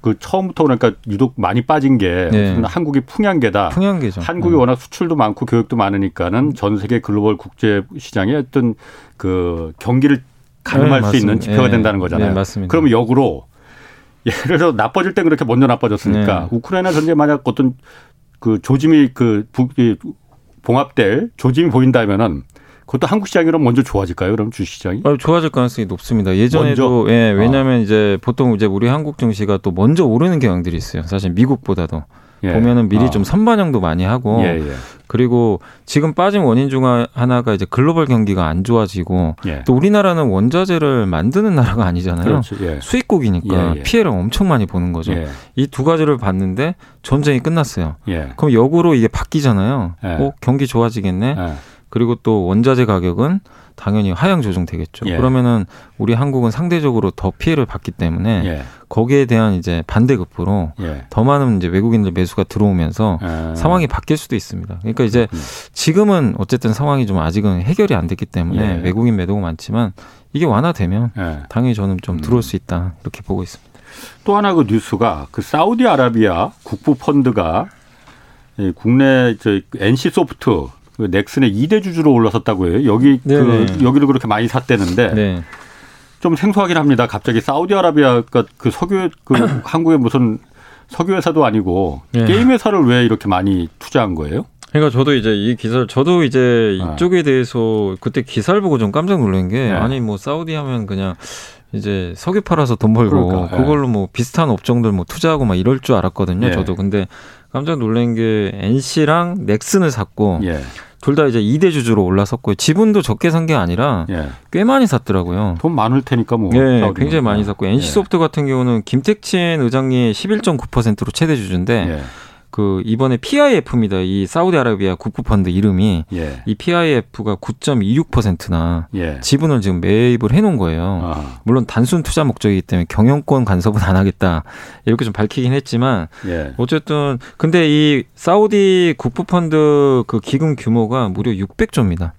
그 처음부터 그러니까 유독 많이 빠진 게 네. 한국이 풍향계다. 풍향계죠. 한국이 네. 워낙 수출도 많고 교육도 많으니까는 전 세계 글로벌 국제 시장에 어떤 그 경기를 가늠할 네, 수 있는 지표가 네. 된다는 거잖아요. 네, 맞습니다. 그러면 역으로 예를 들어 나빠질 때 그렇게 먼저 나빠졌으니까 네. 우크라이나 전쟁 만약 어떤 그 조짐이 그 봉합될 조짐이 보인다면은 그것도 한국 시장이랑 먼저 좋아질까요? 그럼 주시장이? 어, 좋아질 가능성이 높습니다. 예전에도 먼저? 예, 왜냐하면 아. 이제 보통 이제 우리 한국 증시가 또 먼저 오르는 경향들이 있어요. 사실 미국보다도. 예. 보면은 미리 아. 좀 선반영도 많이 하고 예, 예. 그리고 지금 빠진 원인 중 하나가 이제 글로벌 경기가 안 좋아지고 예. 또 우리나라는 원자재를 만드는 나라가 아니잖아요. 그렇죠. 예. 수입국이니까 예, 피해를 엄청 많이 보는 거죠. 이 두 가지를 봤는데 전쟁이 끝났어요. 그럼 역으로 이게 바뀌잖아요. 어, 경기 좋아지겠네. 그리고 또 원자재 가격은 당연히 하향 조정되겠죠. 예. 그러면은 우리 한국은 상대적으로 더 피해를 받기 때문에 예. 거기에 대한 이제 반대급부로 예. 더 많은 이제 외국인들 매수가 들어오면서 예. 상황이 바뀔 수도 있습니다. 그러니까 이제 지금은 어쨌든 상황이 좀 아직은 해결이 안 됐기 때문에 예. 외국인 매도가 많지만 이게 완화되면 예. 당연히 저는 좀 들어올 수 있다 이렇게 보고 있습니다. 또 하나 그 뉴스가 그 사우디아라비아 국부 펀드가 국내 저 NC 소프트 그 넥슨의 2대 주주로 올라섰다고 해요. 여기 그 여기를 그렇게 많이 샀대는데 네. 좀 생소하긴 합니다. 갑자기 사우디아라비아가 그 석유 그 *clears throat* 한국의 무슨 석유 회사도 아니고 네. 게임 회사를 왜 이렇게 많이 투자한 거예요? 그러니까 저도 이제 이 기사를 저도 이제 아. 이쪽에 대해서 그때 기사를 보고 좀 깜짝 놀란 게 네. 아니 뭐 사우디 하면 그냥 이제 석유 팔아서 돈 벌고 그러니까, 예. 그걸로 뭐 비슷한 업종들 뭐 투자하고 막 이럴 줄 알았거든요. 예. 저도 근데 깜짝 놀란 게 NC랑 넥슨을 샀고 예. 둘 다 이제 2대 주주로 올라섰고요. 지분도 적게 산 게 아니라 예. 꽤 많이 샀더라고요. 돈 많을 테니까 뭐. 네, 굉장히 많이 샀고 NC소프트 예. 같은 경우는 김택진 의장이 11.9%로 최대 주주인데 예. 그 이번에 PIF입니다. 이 사우디아라비아 국부펀드 이름이 예. 이 PIF가 9.26%나 예. 지분을 지금 매입을 해놓은 거예요. 아. 물론 단순 투자 목적이기 때문에 경영권 간섭은 안 하겠다 이렇게 좀 밝히긴 했지만 예. 어쨌든 근데 이 사우디 국부펀드 그 기금 규모가 무려 600조입니다.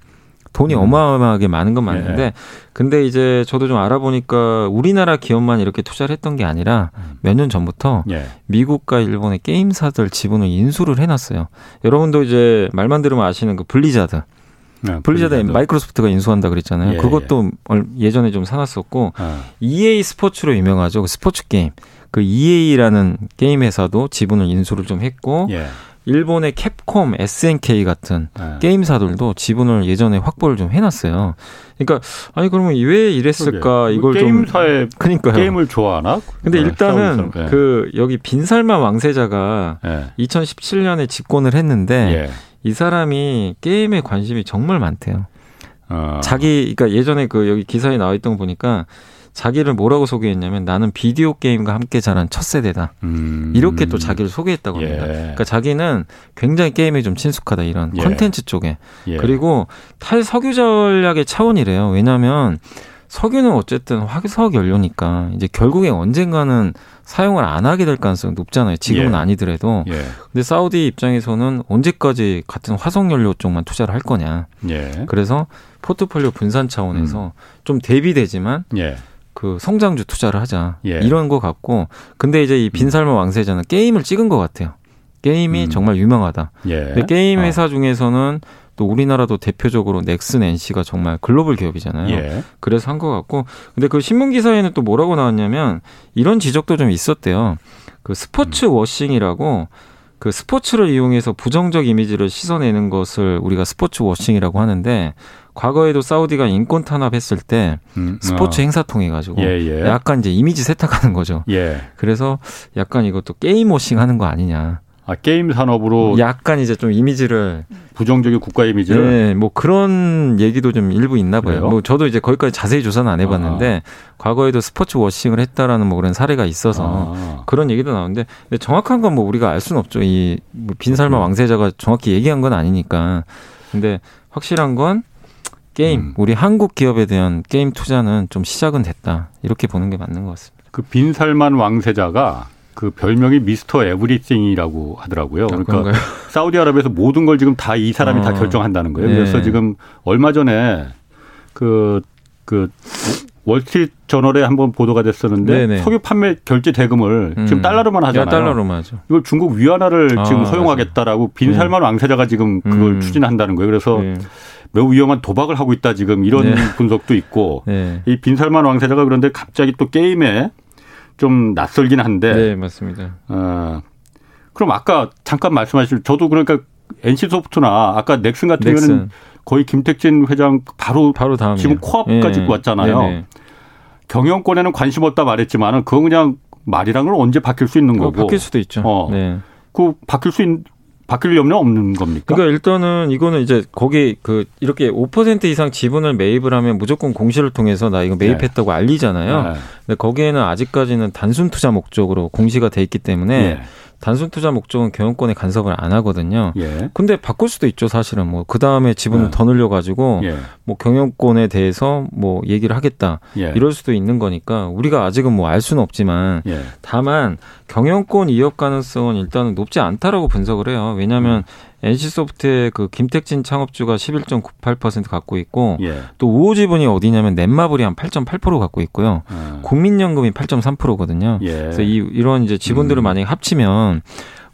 돈이 음. 어마어마하게 많은 건 맞는데 예. 근데 이제 저도 좀 알아보니까 우리나라 기업만 이렇게 투자를 했던 게 아니라 음. 몇년 전부터 예. 미국과 일본의 게임사들 지분을 인수를 해놨어요. 여러분도 이제 말만 들으면 아시는 그 블리자드. 네, 블리자드 마이크로소프트가 인수한다 그랬잖아요. 예, 그것도 예. 예전에 좀 사놨었고 아. EA 스포츠로 유명하죠. 그 스포츠 게임. 그 EA라는 게임 회사도 지분을 인수를 좀 했고 예. 일본의 캡콤, SNK 같은 네. 게임사들도 지분을 예전에 확보를 좀 해놨어요. 그러니까 아니 그러면 왜 이랬을까 그러게. 이걸 게임사에 좀 그러니까요. 게임을 좋아하나? 근데 네, 일단은 네. 그 여기 빈살만 왕세자가 네. 2017년에 집권을 했는데 예. 이 사람이 게임에 관심이 정말 많대요. 어. 자기 그러니까 예전에 그 여기 기사에 나와 있던 거 보니까 자기를 뭐라고 소개했냐면 나는 비디오 게임과 함께 자란 첫 세대다. 음. 이렇게 또 자기를 소개했다고 합니다. 예. 그러니까 자기는 굉장히 게임에 좀 친숙하다 이런 예. 컨텐츠 쪽에. 예. 그리고 탈석유 전략의 차원이래요. 왜냐하면 석유는 어쨌든 화석 연료니까 이제 결국에 언젠가는 사용을 안 하게 될 가능성이 높잖아요. 지금은 예. 아니더라도. 예. 근데 사우디 입장에서는 언제까지 같은 화석 연료 쪽만 투자를 할 거냐. 예. 그래서 포트폴리오 분산 차원에서 음. 좀 대비되지만 예. 그 성장주 투자를 하자 예. 이런 거 같고 근데 이제 이 빈살마 왕세자는 게임을 찍은 것 같아요. 게임이 음. 정말 유명하다. 예. 근데 게임 아. 회사 어. 중에서는 또 우리나라도 대표적으로 넥슨 NC가 정말 글로벌 기업이잖아요. 예. 그래서 한 것 같고 근데 그 신문 기사에는 또 뭐라고 나왔냐면 이런 지적도 좀 있었대요. 그 스포츠 음. washing이라고 그 스포츠를 이용해서 부정적 이미지를 씻어내는 것을 우리가 스포츠 washing이라고 하는데 과거에도 사우디가 인권 탄압했을 때 음, 스포츠 어. 행사 통해 가지고 예, 예. 약간 이제 이미지 세탁하는 거죠. 예. 그래서 약간 이것도 게임 washing 하는 거 아니냐. 아, 게임 산업으로 약간 이제 좀 이미지를 부정적인 국가 이미지를 네, 뭐 그런 얘기도 좀 일부 있나 봐요. 그래요? 뭐 저도 이제 거기까지 자세히 조사는 안 해봤는데 아. 과거에도 스포츠 washing을 했다라는 뭐 그런 사례가 있어서 아. 그런 얘기도 나오는데 정확한 건 뭐 우리가 알 수는 없죠. 이 뭐 빈살만 왕세자가 정확히 얘기한 건 아니니까. 근데 확실한 건 게임, 음. 우리 한국 기업에 대한 게임 투자는 좀 시작은 됐다. 이렇게 보는 게 맞는 것 같습니다. 그 빈살만 왕세자가 그 별명이 Mr. Everything이라고 하더라고요. 아, 그러니까 그런가요? *laughs* 사우디아라비아에서 모든 걸 지금 다 이 사람이 어. 다 결정한다는 거예요. 네. 그래서 지금 얼마 전에 그, 그, 월스트리트 저널에 한번 보도가 됐었는데 네네. 석유 판매 결제 대금을 음. 지금 달러로만 하잖아요. 달러로만 하죠. 이걸 중국 위안화를 아, 지금 허용하겠다라고 빈살만 네. 왕세자가 지금 그걸 음. 추진한다는 거예요. 그래서 네. 매우 위험한 도박을 하고 있다 지금 이런 네. 분석도 있고 네. 이 빈 살만 왕세자가 그런데 갑자기 또 게임에 좀 낯설긴 한데. 네 맞습니다. 어, 그럼 아까 잠깐 말씀하실 저도 그러니까 NC 소프트나 아까 넥슨 같은 넥슨. 경우는 거의 김택진 회장 바로 바로 다음 지금 코앞까지 네. 왔잖아요. 네, 네. 경영권에는 관심 없다 말했지만은 그건 그냥 말이란 건 언제 바뀔 수 있는 거고. 바뀔 수도 있죠. 어. 네. 그 바뀔 수 있는 바뀔 염려 없는 겁니까? 그러니까 일단은 이거는 이제 거기 그 이렇게 5% 이상 지분을 매입을 하면 무조건 공시를 통해서 나 이거 매입했다고 네. 알리잖아요. 네. 근데 거기에는 아직까지는 단순 투자 목적으로 공시가 돼 있기 때문에 네. 단순 투자 목적은 경영권에 간섭을 안 하거든요. 예. 근데 바꿀 수도 있죠, 사실은. 뭐, 그 다음에 지분을 네. 더 늘려가지고, 예. 뭐, 경영권에 대해서 뭐, 얘기를 하겠다. 예. 이럴 수도 있는 거니까, 우리가 아직은 뭐, 알 수는 없지만, 예. 다만, 경영권 이업 가능성은 일단은 높지 않다라고 분석을 해요. 왜냐하면, 음. NC소프트의 그 김택진 창업주가 11.98% 갖고 있고 예. 또 우호 지분이 어디냐면 넷마블이 한 8.8% 갖고 있고요. 음. 국민연금이 8.3%거든요. 예. 그래서 이 이런 이제 직원들을 음. 만약에 합치면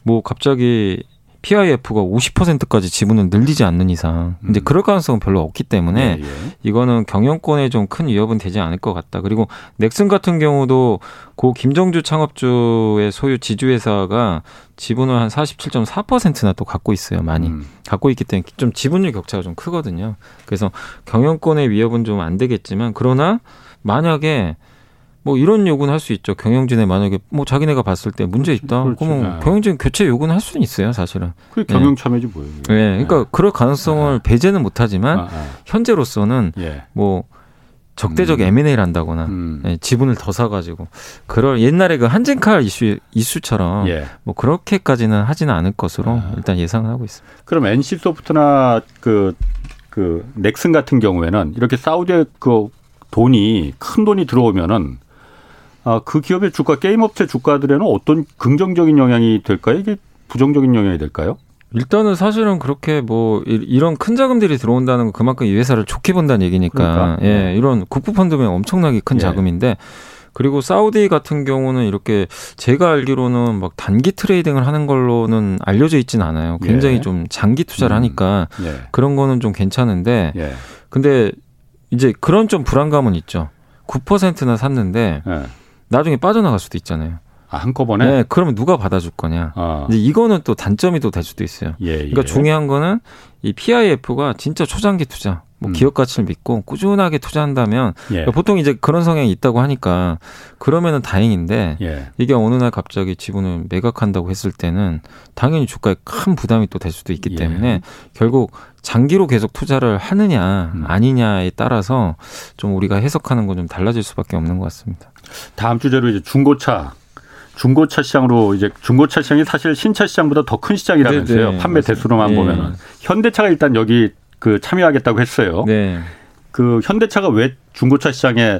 뭐 갑자기 PIF가 50%까지 지분을 늘리지 않는 이상 이제 음. 그럴 가능성은 별로 없기 때문에 예, 예. 이거는 경영권에 좀 큰 위협은 되지 않을 것 같다. 그리고 넥슨 같은 경우도 고 김정주 창업주의 소유 지주회사가 지분을 한 47.4%나 또 갖고 있어요. 많이 음. 갖고 있기 때문에 좀 지분율 격차가 좀 크거든요. 그래서 경영권의 위협은 좀 안 되겠지만 그러나 만약에 뭐 이런 요구는 할 수 있죠. 경영진에 만약에 뭐 자기네가 봤을 때 문제 있다. 그렇죠. 그러면 네. 경영진 교체 요구는 할 수는 있어요, 사실은. 그게 경영 참여지 뭐예요. 네. 네. 그러니까 그럴 가능성을 네. 배제는 못 하지만 아, 아. 현재로서는 예. 뭐 적대적 음. M&A를 한다거나 음. 예, 지분을 더 사가지고 그럴 옛날에 그 한진칼 이슈 이슈처럼 예. 뭐 그렇게까지는 하지는 않을 것으로 아. 일단 예상을 하고 있습니다. 그럼 NC 소프트나 그, 그 넥슨 같은 경우에는 이렇게 사우디의 그 돈이 큰 돈이 들어오면은 아, 그 기업의 주가 게임 업체 주가들에는 어떤 긍정적인 영향이 될까요? 이게 부정적인 영향이 될까요? 일단은 사실은 그렇게 뭐 이런 큰 자금들이 들어온다는 건 그만큼 이 회사를 좋게 본다는 얘기니까 그러니까. 예 네. 이런 국부 펀드면 엄청나게 큰 예. 자금인데 그리고 사우디 같은 경우는 이렇게 제가 알기로는 막 단기 trading을 하는 걸로는 알려져 있지는 않아요. 굉장히 예. 좀 장기 투자를 음. 하니까 예. 그런 거는 좀 괜찮은데 예. 근데 이제 그런 좀 불안감은 있죠. 9%나 샀는데 예. 나중에 빠져나갈 수도 있잖아요. 아, 한꺼번에? 네, 그러면 누가 받아줄 거냐. 어. 이제 이거는 또 단점이 또 될 수도 있어요. 예, 예. 그러니까 중요한 거는 이 PIF가 진짜 초장기 투자, 뭐 음. 기업 가치를 믿고 꾸준하게 투자한다면 예. 보통 이제 그런 성향이 있다고 하니까 그러면은 다행인데 예. 이게 어느 날 갑자기 지분을 매각한다고 했을 때는 당연히 주가에 큰 부담이 또 될 수도 있기 예. 때문에 결국 장기로 계속 투자를 하느냐 음. 아니냐에 따라서 좀 우리가 해석하는 건 좀 달라질 수밖에 없는 것 같습니다. 다음 주제로 이제 중고차 중고차 시장으로 이제 중고차 시장이 사실 신차 시장보다 더 큰 시장이라면서요. 네네, 네. 판매. 대수로만 네. 보면은 현대차가 일단 여기 그 참여하겠다고 했어요. 네. 그 현대차가 왜 중고차 시장에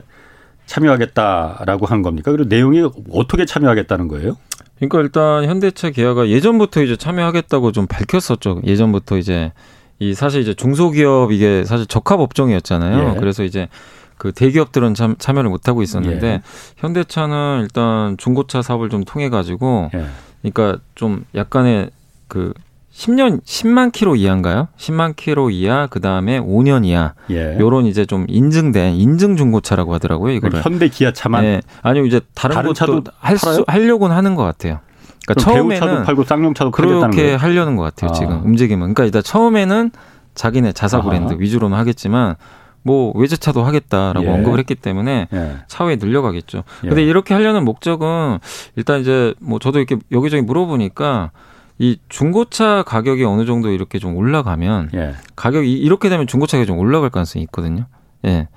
참여하겠다라고 한 겁니까? 그리고 내용이 어떻게 참여하겠다는 거예요? 그러니까 일단 현대차 기아가 예전부터 이제 참여하겠다고 좀 밝혔었죠. 예전부터 이제 이 사실 이제 중소기업 이게 사실 적합 업종이었잖아요. 예. 그래서 이제 그 대기업들은 참, 참여를 못 하고 있었는데 예. 현대차는 일단 중고차 사업을 좀 통해 가지고 예. 그러니까 좀 약간의 그 10년 10만 킬로 이하인가요? 10만 킬로 이하 그다음에 5년 이하. 예. 요런 이제 좀 인증된 인증 중고차라고 하더라고요, 이거를. 현대 기아차만 예. 아니요, 이제 다른, 다른 것도 할 수, 하려고는 하는 것 같아요. 그러니까 처음에는 팔고 쌍용차도 그렇게 하려는 것 같아요, 아. 지금 움직임은. 그러니까 일단 처음에는 자기네 자사 브랜드 아하. 위주로는 하겠지만 뭐 외제차도 하겠다라고 예. 언급을 했기 때문에 예. 차후에 늘려가겠죠. 예. 근데 이렇게 하려는 목적은 일단 이제 뭐 저도 이렇게 여기저기 물어보니까 이 중고차 가격이 어느 정도 이렇게 좀 올라가면 예. 가격이 이렇게 되면 중고차 가격이 좀 올라갈 가능성이 있거든요. 예.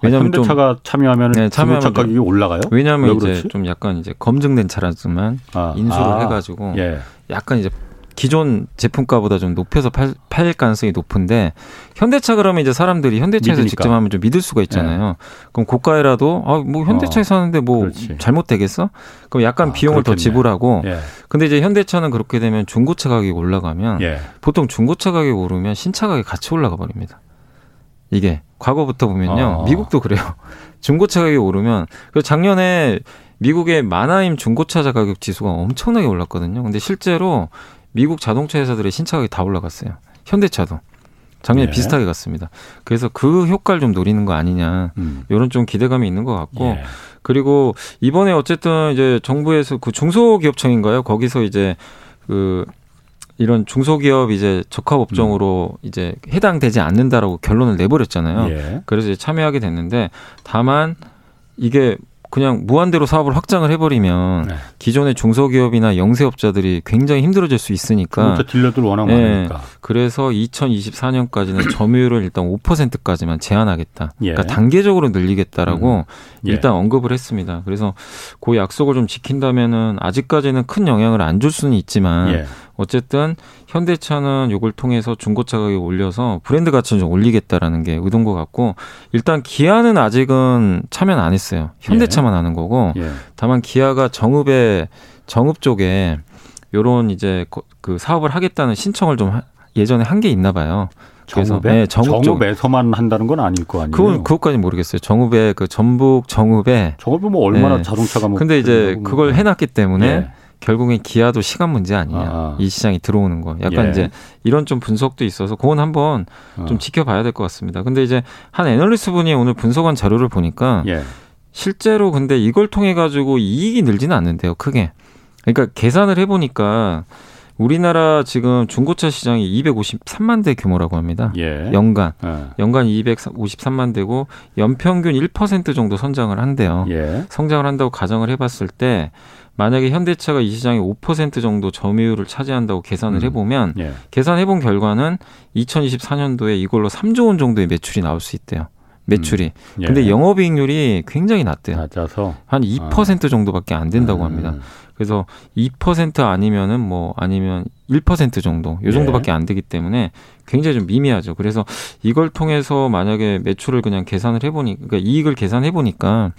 왜냐하면 현대차가 참여하면 네, 중고차 가격이 올라가요? 왜냐하면 이제 좀 약간 이제 검증된 차라지만 아, 인수를 아, 해가지고 예. 약간 이제 기존 제품가보다 좀 높여서 팔, 팔 가능성이 높은데 현대차 그러면 이제 사람들이 현대차에서 믿으니까. 직접 하면 좀 믿을 수가 있잖아요. 네. 그럼 고가에라도 아 뭐 현대차에서 어. 하는데 뭐. 잘못되겠어? 그럼 약간 아, 비용을 그렇겠네. 더 지불하고 예. 근데 이제 현대차는 그렇게 되면 중고차 가격이 올라가면 예. 보통 중고차 가격이 오르면 신차 가격이 같이 올라가 버립니다. 이게 과거부터 보면요. 어. 미국도 그래요. *laughs* 중고차 가격이 오르면 그 작년에 미국의 마나임 중고차 가격 지수가 엄청나게 올랐거든요. 근데 실제로 미국 자동차 회사들의 신차 가격이 다 올라갔어요. 현대차도. 작년에 예. 비슷하게 갔습니다. 그래서 그 효과를 좀 노리는 거 아니냐. 음. 이런 좀 기대감이 있는 것 같고. 예. 그리고 이번에 어쨌든 이제 정부에서 그 중소기업청인가요? 거기서 이제 그 이런 중소기업 이제 적합 업종으로 음. 이제 해당되지 않는다라고 결론을 내버렸잖아요. 예. 그래서 이제 참여하게 됐는데 다만 이게 그냥 무한대로 사업을 확장을 해버리면 네. 기존의 중소기업이나 영세업자들이 굉장히 힘들어질 수 있으니까. 딜러들 워낙 네. 많으니까. 그래서 2024년까지는 *clears throat* 점유율을 일단 5%까지만 제한하겠다. 예. 그러니까 단계적으로 늘리겠다라고 음. 예. 일단 언급을 했습니다. 그래서 그 약속을 좀 지킨다면은 아직까지는 큰 영향을 안 줄 수는 있지만 예. 어쨌든 현대차는 이걸 통해서 중고차 가격 올려서 브랜드 가치를 좀 올리겠다라는 게 의도인 것 같고 일단 기아는 아직은 참여는 안 했어요. 현대차만 예. 하는 거고 예. 다만 기아가 정읍에 정읍 쪽에 요런 이제 그 사업을 하겠다는 신청을 좀 예전에 한 게 있나 봐요. 그래서 정읍에? 네, 정읍 정읍에서만 한다는 건 아닐 거 아니에요. 그건 그것까지 모르겠어요. 정읍에 그 전북 정읍에 정읍이 뭐 얼마나 네. 자동차가 뭐 근데 이제 그걸 해 놨기 때문에 예. 결국엔 기아도 시간 문제 아니냐. 아. 이 시장이 들어오는 거. 약간 예. 이제 이런 좀 분석도 있어서 그건 한번 어. 좀 지켜봐야 될 것 같습니다. 근데 이제 한 애널리스트 분이 오늘 분석한 자료를 보니까 예. 실제로 근데 이걸 통해 가지고 이익이 늘지는 않는데요. 크게. 그러니까 계산을 해보니까 우리나라 지금 중고차 시장이 253만 대 규모라고 합니다. 예. 연간 예. 연간 253만 대고 연평균 1% 정도 성장을 한대요. 예. 성장을 한다고 가정을 해봤을 때 만약에 현대차가 이 시장에 5% 정도 점유율을 차지한다고 계산을 음. 해보면 예. 계산해본 결과는 2024년도에 이걸로 3조 원 정도의 매출이 나올 수 있대요. 매출이. 음. 예. 근데 영업이익률이 굉장히 낮대요. 낮아서 한 2% 아. 정도밖에 안 된다고 음. 합니다. 그래서 2% 아니면은 뭐 아니면 1% 정도 요 정도밖에 예. 안 되기 때문에 굉장히 좀 미미하죠. 그래서 이걸 통해서 만약에 매출을 그냥 계산을 해보니 그러니까 이익을 계산해 보니까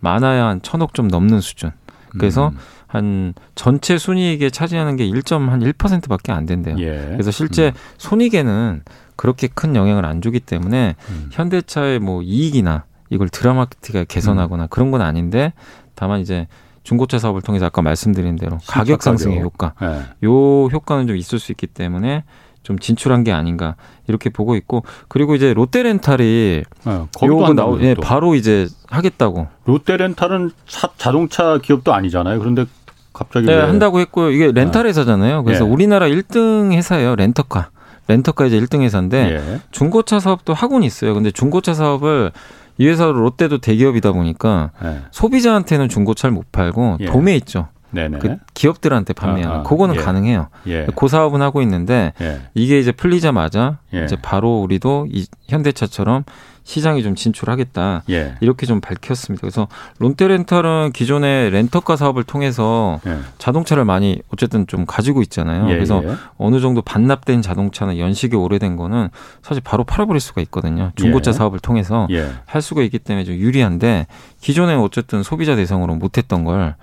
많아야 한 천억 좀 넘는 수준. 그래서 음. 한 전체 순이익에 차지하는 게 1.1%밖에 안 된대요. 예. 그래서 실제 음. 손익에는 그렇게 큰 영향을 안 주기 때문에 음. 현대차의 뭐 이익이나 이걸 드라마틱하게 개선하거나 음. 그런 건 아닌데 다만 이제 중고차 사업을 통해서 아까 말씀드린 대로 가격 상승의 효과, 네. 요 효과는 좀 있을 수 있기 때문에 좀 진출한 게 아닌가 이렇게 보고 있고 그리고 이제 롯데렌탈이 네, 요거 나오 예, 바로 이제 하겠다고. 롯데렌탈은 차, 자동차 기업도 아니잖아요. 그런데 갑자기 네, 한다고 했고요. 이게 렌탈 회사잖아요. 그래서 예. 우리나라 1등 회사예요. 렌터카. 렌터카 이제 1등 회사인데 예. 중고차 사업도 하고는 있어요. 근데 중고차 사업을 이 회사도 롯데도 대기업이다 보니까 예. 소비자한테는 중고차를 못 팔고 예. 도매 있죠. 네네. 그 기업들한테 판매하는 아, 아. 그거는 예. 가능해요. 예. 그 사업은 하고 있는데 예. 이게 이제 풀리자마자 예. 이제 바로 우리도 이 현대차처럼 시장에 좀 진출하겠다. 예. 이렇게 좀 밝혔습니다. 그래서 롯데렌탈은 기존의 렌터카 사업을 통해서 예. 자동차를 많이 어쨌든 좀 가지고 있잖아요. 예. 그래서 예. 어느 정도 반납된 자동차는 연식이 오래된 거는 사실 바로 팔아버릴 수가 있거든요. 중고차 예. 사업을 통해서 예. 할 수가 있기 때문에 좀 유리한데 기존에 어쨌든 소비자 대상으로 못했던 걸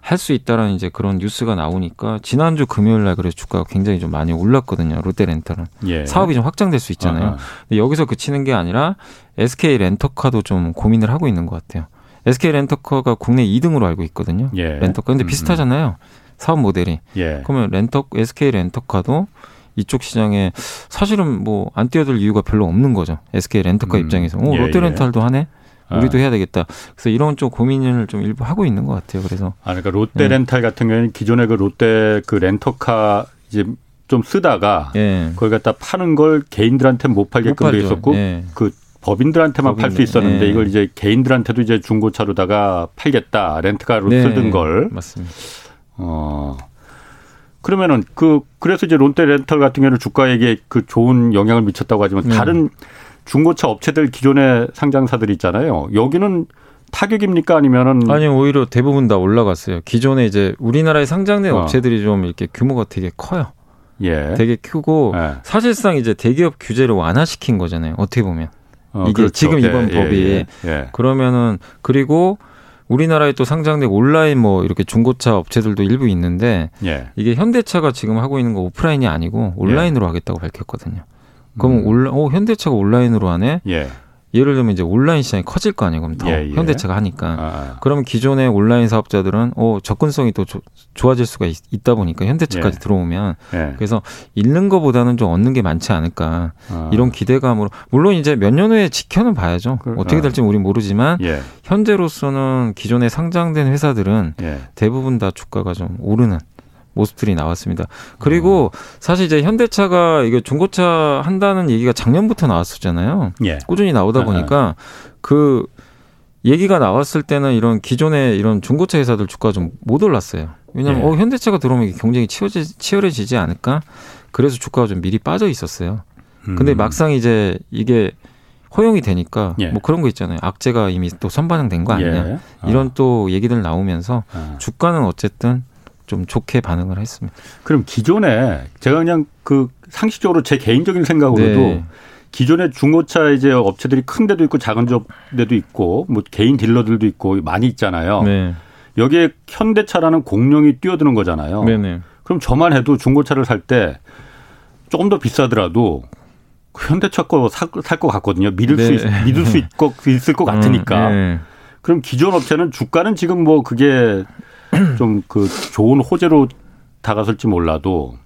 할수 예. 있다라는 이제 그런 뉴스가 나오니까 지난주 금요일 날 그래서 주가가 굉장히 좀 많이 올랐거든요. 롯데렌탈은 사업이 좀 확장될 수 있잖아요. 여기서 그치는 게 아니라 SK 렌터카도 좀 고민을 하고 있는 것 같아요. SK 렌터카가 국내 2등으로 알고 있거든요. 예. 렌터카. 근데 음, 음. 비슷하잖아요. 사업 모델이. 예. 그러면 렌터 SK 렌터카도 이쪽 시장에 사실은 뭐 안 뛰어들 이유가 별로 없는 거죠. SK 렌터카 음. 입장에서. 오, 예, 롯데 렌탈도 하네. 아. 우리도 아. 해야 되겠다. 그래서 이런 좀 고민을 좀 일부 하고 있는 것 같아요. 그래서 아 그러니까 롯데 네. 렌탈 같은 경우에는 기존의 그 롯데 그 렌터카 이제 좀 쓰다가 예. 거기 갖다 파는 걸 개인들한테 못 팔게끔 못 돼 있었고 예. 그 법인들한테만 팔 수 있었는데 네. 이걸 이제 개인들한테도 이제 중고차로다가 팔겠다 렌트카로 네. 쓰던 걸 맞습니다. 어 그러면은 그 그래서 이제 롯데 렌털 같은 경우는 주가에게 그 좋은 영향을 미쳤다고 하지만 네. 다른 중고차 업체들 기존의 상장사들 있잖아요. 여기는 타격입니까 아니면은 아니 오히려 대부분 다 올라갔어요. 기존에 이제 우리나라에 상장된 어. 업체들이 좀 이렇게 규모가 되게 커요. 예. 되게 크고 예. 사실상 이제 대기업 규제를 완화시킨 거잖아요. 어떻게 보면. 어, 이게 그렇죠. 지금 이번 예, 법이 예, 예, 그러면은 그리고 우리나라에 또 상장된 온라인 뭐 이렇게 중고차 업체들도 일부 있는데 예. 이게 현대차가 지금 하고 있는 거 오프라인이 아니고 온라인으로 예. 하겠다고 밝혔거든요. 그럼 음. 온라, 어, 현대차가 온라인으로 하네? 예. 예를 들면 이제 온라인 시장이 커질 거 아니에요. 그럼 더 예, 예. 현대차가 하니까. 아, 아. 그러면 기존의 온라인 사업자들은 어 접근성이 또 조, 좋아질 수가 있, 다 보니까 현대차까지 예. 들어오면 예. 그래서 잃는 것보다는 좀 얻는 게 많지 않을까 아. 이런 기대감으로 물론 이제 몇 년 후에 지켜는 봐야죠. 그, 어떻게 아. 될지 우린 모르지만 예. 현재로서는 기존에 상장된 회사들은 예. 대부분 다 주가가 좀 오르는 모습들이 나왔습니다. 그리고 음. 사실 이제 현대차가 이게 중고차 한다는 얘기가 작년부터 나왔었잖아요. 예. 꾸준히 나오다 아, 아. 보니까 그 얘기가 나왔을 때는 이런 기존의 이런 중고차 회사들 주가가 좀 못 올랐어요. 왜냐하면 예. 어, 현대차가 들어오면 경쟁이 치열해지, 치열해지지 않을까? 그래서 주가가 좀 미리 빠져 있었어요. 근데 음. 막상 이제 이게 허용이 되니까 예. 뭐 그런 거 있잖아요. 악재가 이미 또 선반영된 거 아니냐. 예. 어. 이런 또 얘기들 나오면서 어. 주가는 어쨌든 좀 좋게 반응을 했습니다. 그럼 기존에 제가 그냥 그 상식적으로 제 개인적인 생각으로도 네. 기존의 중고차 이제 업체들이 큰 데도 있고 작은 데도 있고 뭐 개인 딜러들도 있고 많이 있잖아요. 네. 여기에 현대차라는 공룡이 뛰어드는 거잖아요. 네네. 네. 그럼 저만 해도 중고차를 살 때 조금 더 비싸더라도 그 현대차 거살것 같거든요. 믿을 네. 수 있, 믿을 수 있고 있을 것 같으니까. 음, 네. 그럼 기존 업체는 주가는 지금 뭐 그게 *clears throat* 좀 그 좋은 호재로 다가설지 몰라도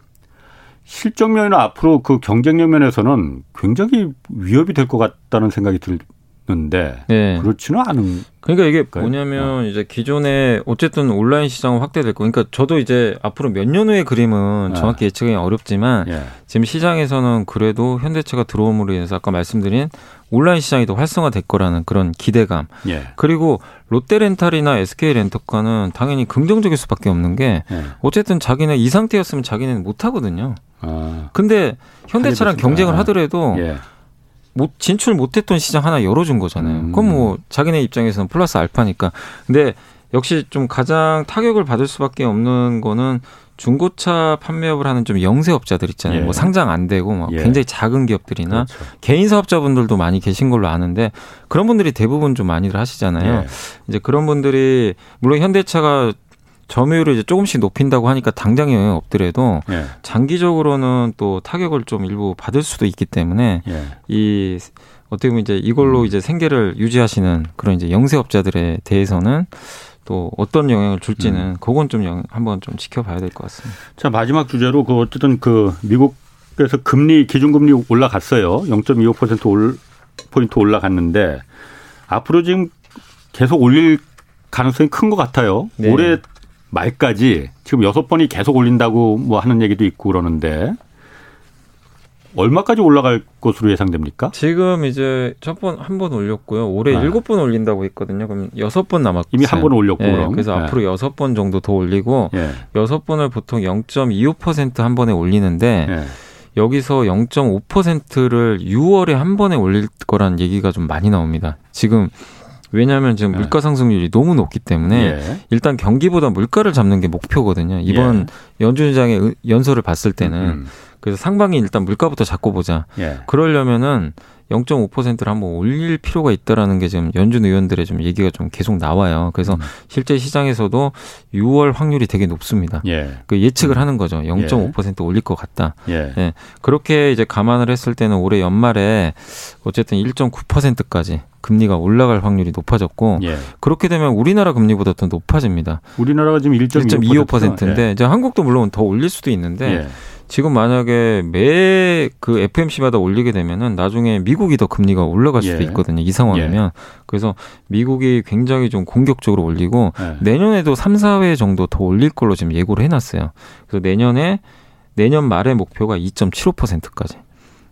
실적 면이나 앞으로 그 경쟁력 면에서는 굉장히 위협이 될 것 같다는 생각이 들, 는데 네. 그렇지는 않은 그러니까 이게 뭐냐면 어. 이제 기존에 어쨌든 온라인 시장은 확대될 거. 그러니까 저도 이제 앞으로 몇 년 후의 그림은 네. 정확히 예측하기 어렵지만 예. 지금 시장에서는 그래도 현대차가 들어옴으로 인해서 아까 말씀드린 온라인 시장이 더 활성화될 거라는 그런 기대감. 예. 그리고 롯데렌탈이나 SK렌터카는 당연히 긍정적일 수밖에 없는 게 예. 어쨌든 자기네 이 상태였으면 자기네는 못 하거든요. 아. 근데 현대차랑 경쟁을 하더라도 예. 못 진출 못했던 시장 하나 열어준 거잖아요. 음. 그럼 뭐 자기네 입장에서는 플러스 알파니까. 근데 역시 좀 가장 타격을 받을 수밖에 없는 거는 중고차 판매업을 하는 좀 영세업자들 있잖아요. 예. 뭐 상장 안 되고 막 예. 굉장히 작은 기업들이나 그렇죠. 개인 사업자분들도 많이 계신 걸로 아는데 그런 분들이 대부분 좀 많이들 하시잖아요. 예. 이제 그런 분들이 물론 현대차가 점유율을 이제 조금씩 높인다고 하니까 당장의 영향 없더라도 예. 장기적으로는 또 타격을 좀 일부 받을 수도 있기 때문에 예. 이 어떻게 보면 이제 이걸로 음. 이제 생계를 유지하시는 그런 이제 영세업자들에 대해서는 또 어떤 영향을 줄지는 음. 그건 좀 영, 한번 좀 지켜봐야 될 것 같습니다. 자 마지막 주제로 그 어쨌든 그 미국에서 금리 기준금리 올라갔어요. 0.25% 올, 포인트 올라갔는데 앞으로 지금 계속 올릴 가능성이 큰 것 같아요. 네. 올해 말까지 지금 여섯 번이 계속 올린다고 뭐 하는 얘기도 있고 그러는데 얼마까지 올라갈 것으로 예상됩니까? 지금 이제 첫 번 한 번 올렸고요. 올해 아. 일곱 번 올린다고 했거든요. 그럼 여섯 번 남았고 이미 한 번 올렸고 예, 그럼. 그래서 예. 앞으로 여섯 번 정도 더 올리고 예. 여섯 예. 번을 보통 0.25%한 번에 올리는데 예. 여기서 0.5%를 6월에 한 번에 올릴 거란 얘기가 좀 많이 나옵니다. 지금 왜냐하면 지금 네. 물가 상승률이 너무 높기 때문에 예. 일단 경기보다 물가를 잡는 게 목표거든요. 이번 예. 연준장의 연설을 봤을 때는 음. 그래서 상반기 일단 물가부터 잡고 보자. 예. 그러려면은 0.5%를 한번 올릴 필요가 있다라는 게 지금 연준 의원들의 좀 얘기가 좀 계속 나와요. 그래서 음. 실제 시장에서도 6월 확률이 되게 높습니다. 예. 그 예측을 음. 하는 거죠. 0.5% 예. 올릴 것 같다. 예. 예. 그렇게 이제 감안을 했을 때는 올해 연말에 어쨌든 1.9%까지 금리가 올라갈 확률이 높아졌고 예. 그렇게 되면 우리나라 금리보다 더 높아집니다. 우리나라가 지금 1.25%인데 예. 이제 한국도 물론 더 올릴 수도 있는데 예. 지금 만약에 매 그 FMC마다 올리게 되면은 나중에 미국이 더 금리가 올라갈 수도 예. 있거든요. 이 상황이면. 예. 그래서 미국이 굉장히 좀 공격적으로 올리고 예. 내년에도 3, 4회 정도 더 올릴 걸로 지금 예고를 해 놨어요. 그래서 내년에 내년 말의 목표가 2.75%까지.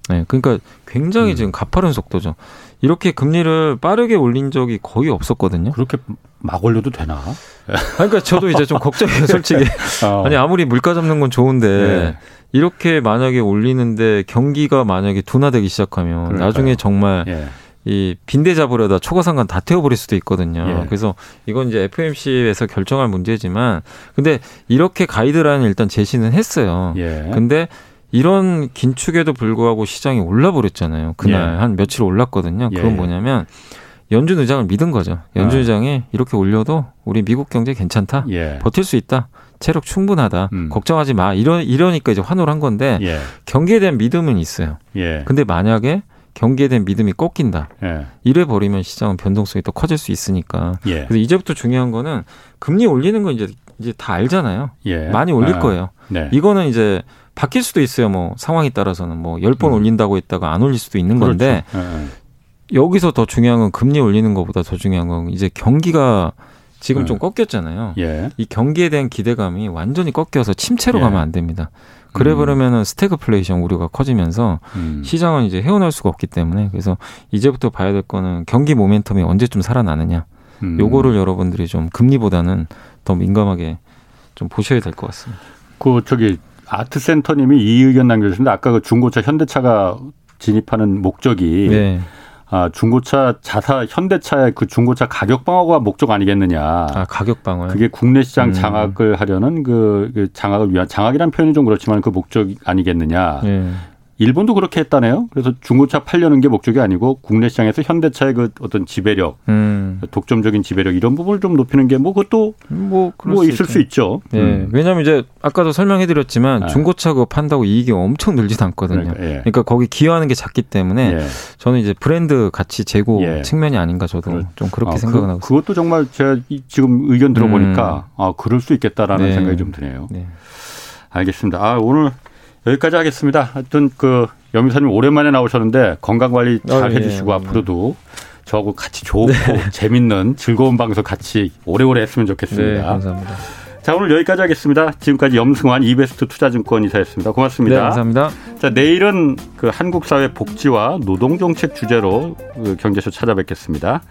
네, 그러니까 굉장히 음. 지금 가파른 속도죠. 이렇게 금리를 빠르게 올린 적이 거의 없었거든요. 그렇게 막 올려도 되나? 그러니까 저도 이제 좀 걱정해요, 솔직히. *laughs* 어. 아니 아무리 물가 잡는 건 좋은데 네. 이렇게 만약에 올리는데 경기가 만약에 둔화되기 시작하면 그러니까요. 나중에 정말 예. 이 빈대 잡으려다 초과상관 다 태워버릴 수도 있거든요. 예. 그래서 이건 이제 FMC에서 결정할 문제지만 근데 이렇게 가이드라인 일단 제시는 했어요. 예. 근데 이런 긴축에도 불구하고 시장이 올라버렸잖아요. 그날 예. 한 며칠 올랐거든요. 그건 예. 뭐냐면 연준 의장을 믿은 거죠. 연준 아. 의장이 이렇게 올려도 우리 미국 경제 괜찮다. 예. 버틸 수 있다. 체력 충분하다. 음. 걱정하지 마. 이러 이러니까 이제 환호를 한 건데 예. 경기에 대한 믿음은 있어요. 예. 근데 만약에 경기에 대한 믿음이 꺾인다. 예. 이래 버리면 시장은 변동성이 더 커질 수 있으니까. 예. 그래서 이제부터 중요한 거는 금리 올리는 건 이제 이제 다 알잖아요. 예. 많이 올릴 아. 거예요. 네. 이거는 이제 바뀔 수도 있어요. 뭐 상황에 따라서는 뭐 10번 음. 올린다고 했다가 안 올릴 수도 있는 그렇죠. 건데 네. 여기서 더 중요한 건 금리 올리는 것보다 더 중요한 건 이제 경기가 지금 네. 좀 꺾였잖아요. 예. 이 경기에 대한 기대감이 완전히 꺾여서 침체로 예. 가면 안 됩니다. 그래 버리면은 음. 스태그플레이션 우려가 커지면서 음. 시장은 이제 헤어날 수가 없기 때문에 그래서 이제부터 봐야 될 거는 경기 모멘텀이 언제쯤 살아나느냐. 음. 요거를 여러분들이 좀 금리보다는 더 민감하게 좀 보셔야 될 것 같습니다. 그 저기 아트센터님이 이 의견 남겨주셨는데 아까 그 중고차 현대차가 진입하는 목적이 네. 아, 중고차 자사 현대차의 그 중고차 가격 방어가 목적 아니겠느냐. 아, 가격 방어. 그게 국내 시장 음. 장악을 하려는 그, 그 장악을 위한 장악이란 표현이 좀 그렇지만 그 목적 아니겠느냐. 네. 일본도 그렇게 했다네요. 그래서 중고차 팔려는 게 목적이 아니고 국내 시장에서 현대차의 그 어떤 지배력, 음. 독점적인 지배력 이런 부분을 좀 높이는 게 뭐 그것도 뭐, 뭐 있을 수, 수 있죠. 예. 음. 왜냐하면 이제 아까도 설명해드렸지만 아. 중고차 그거 판다고 이익이 엄청 늘지도 않거든요. 그러니까, 예. 그러니까 거기 기여하는 게 작기 때문에 예. 저는 이제 브랜드 가치 재고 예. 측면이 아닌가 저도 그, 좀 그렇게 아, 생각을 그, 하고 있습니다. 그것도 정말 제가 지금 의견 들어보니까 음. 아 그럴 수 있겠다라는 네. 생각이 좀 드네요. 네. 알겠습니다. 아 오늘 여기까지 하겠습니다. 하여튼 그 염기사님 오랜만에 나오셨는데 건강 관리 잘 어, 예, 해주시고 예, 앞으로도 저하고 같이 좋고 네. 재밌는 즐거운 방송 같이 오래오래 했으면 좋겠습니다. 네, 감사합니다. 자, 오늘 여기까지 하겠습니다. 지금까지 염승환 이베스트 투자증권 이사였습니다. 고맙습니다. 네, 감사합니다. 자, 내일은 그 한국 사회 복지와 노동 정책 주제로 그 경제쇼 찾아뵙겠습니다.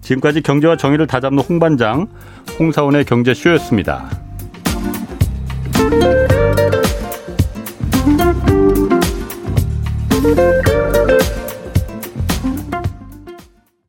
지금까지 경제와 정의를 다잡는 홍반장 홍사원의 경제쇼였습니다. Música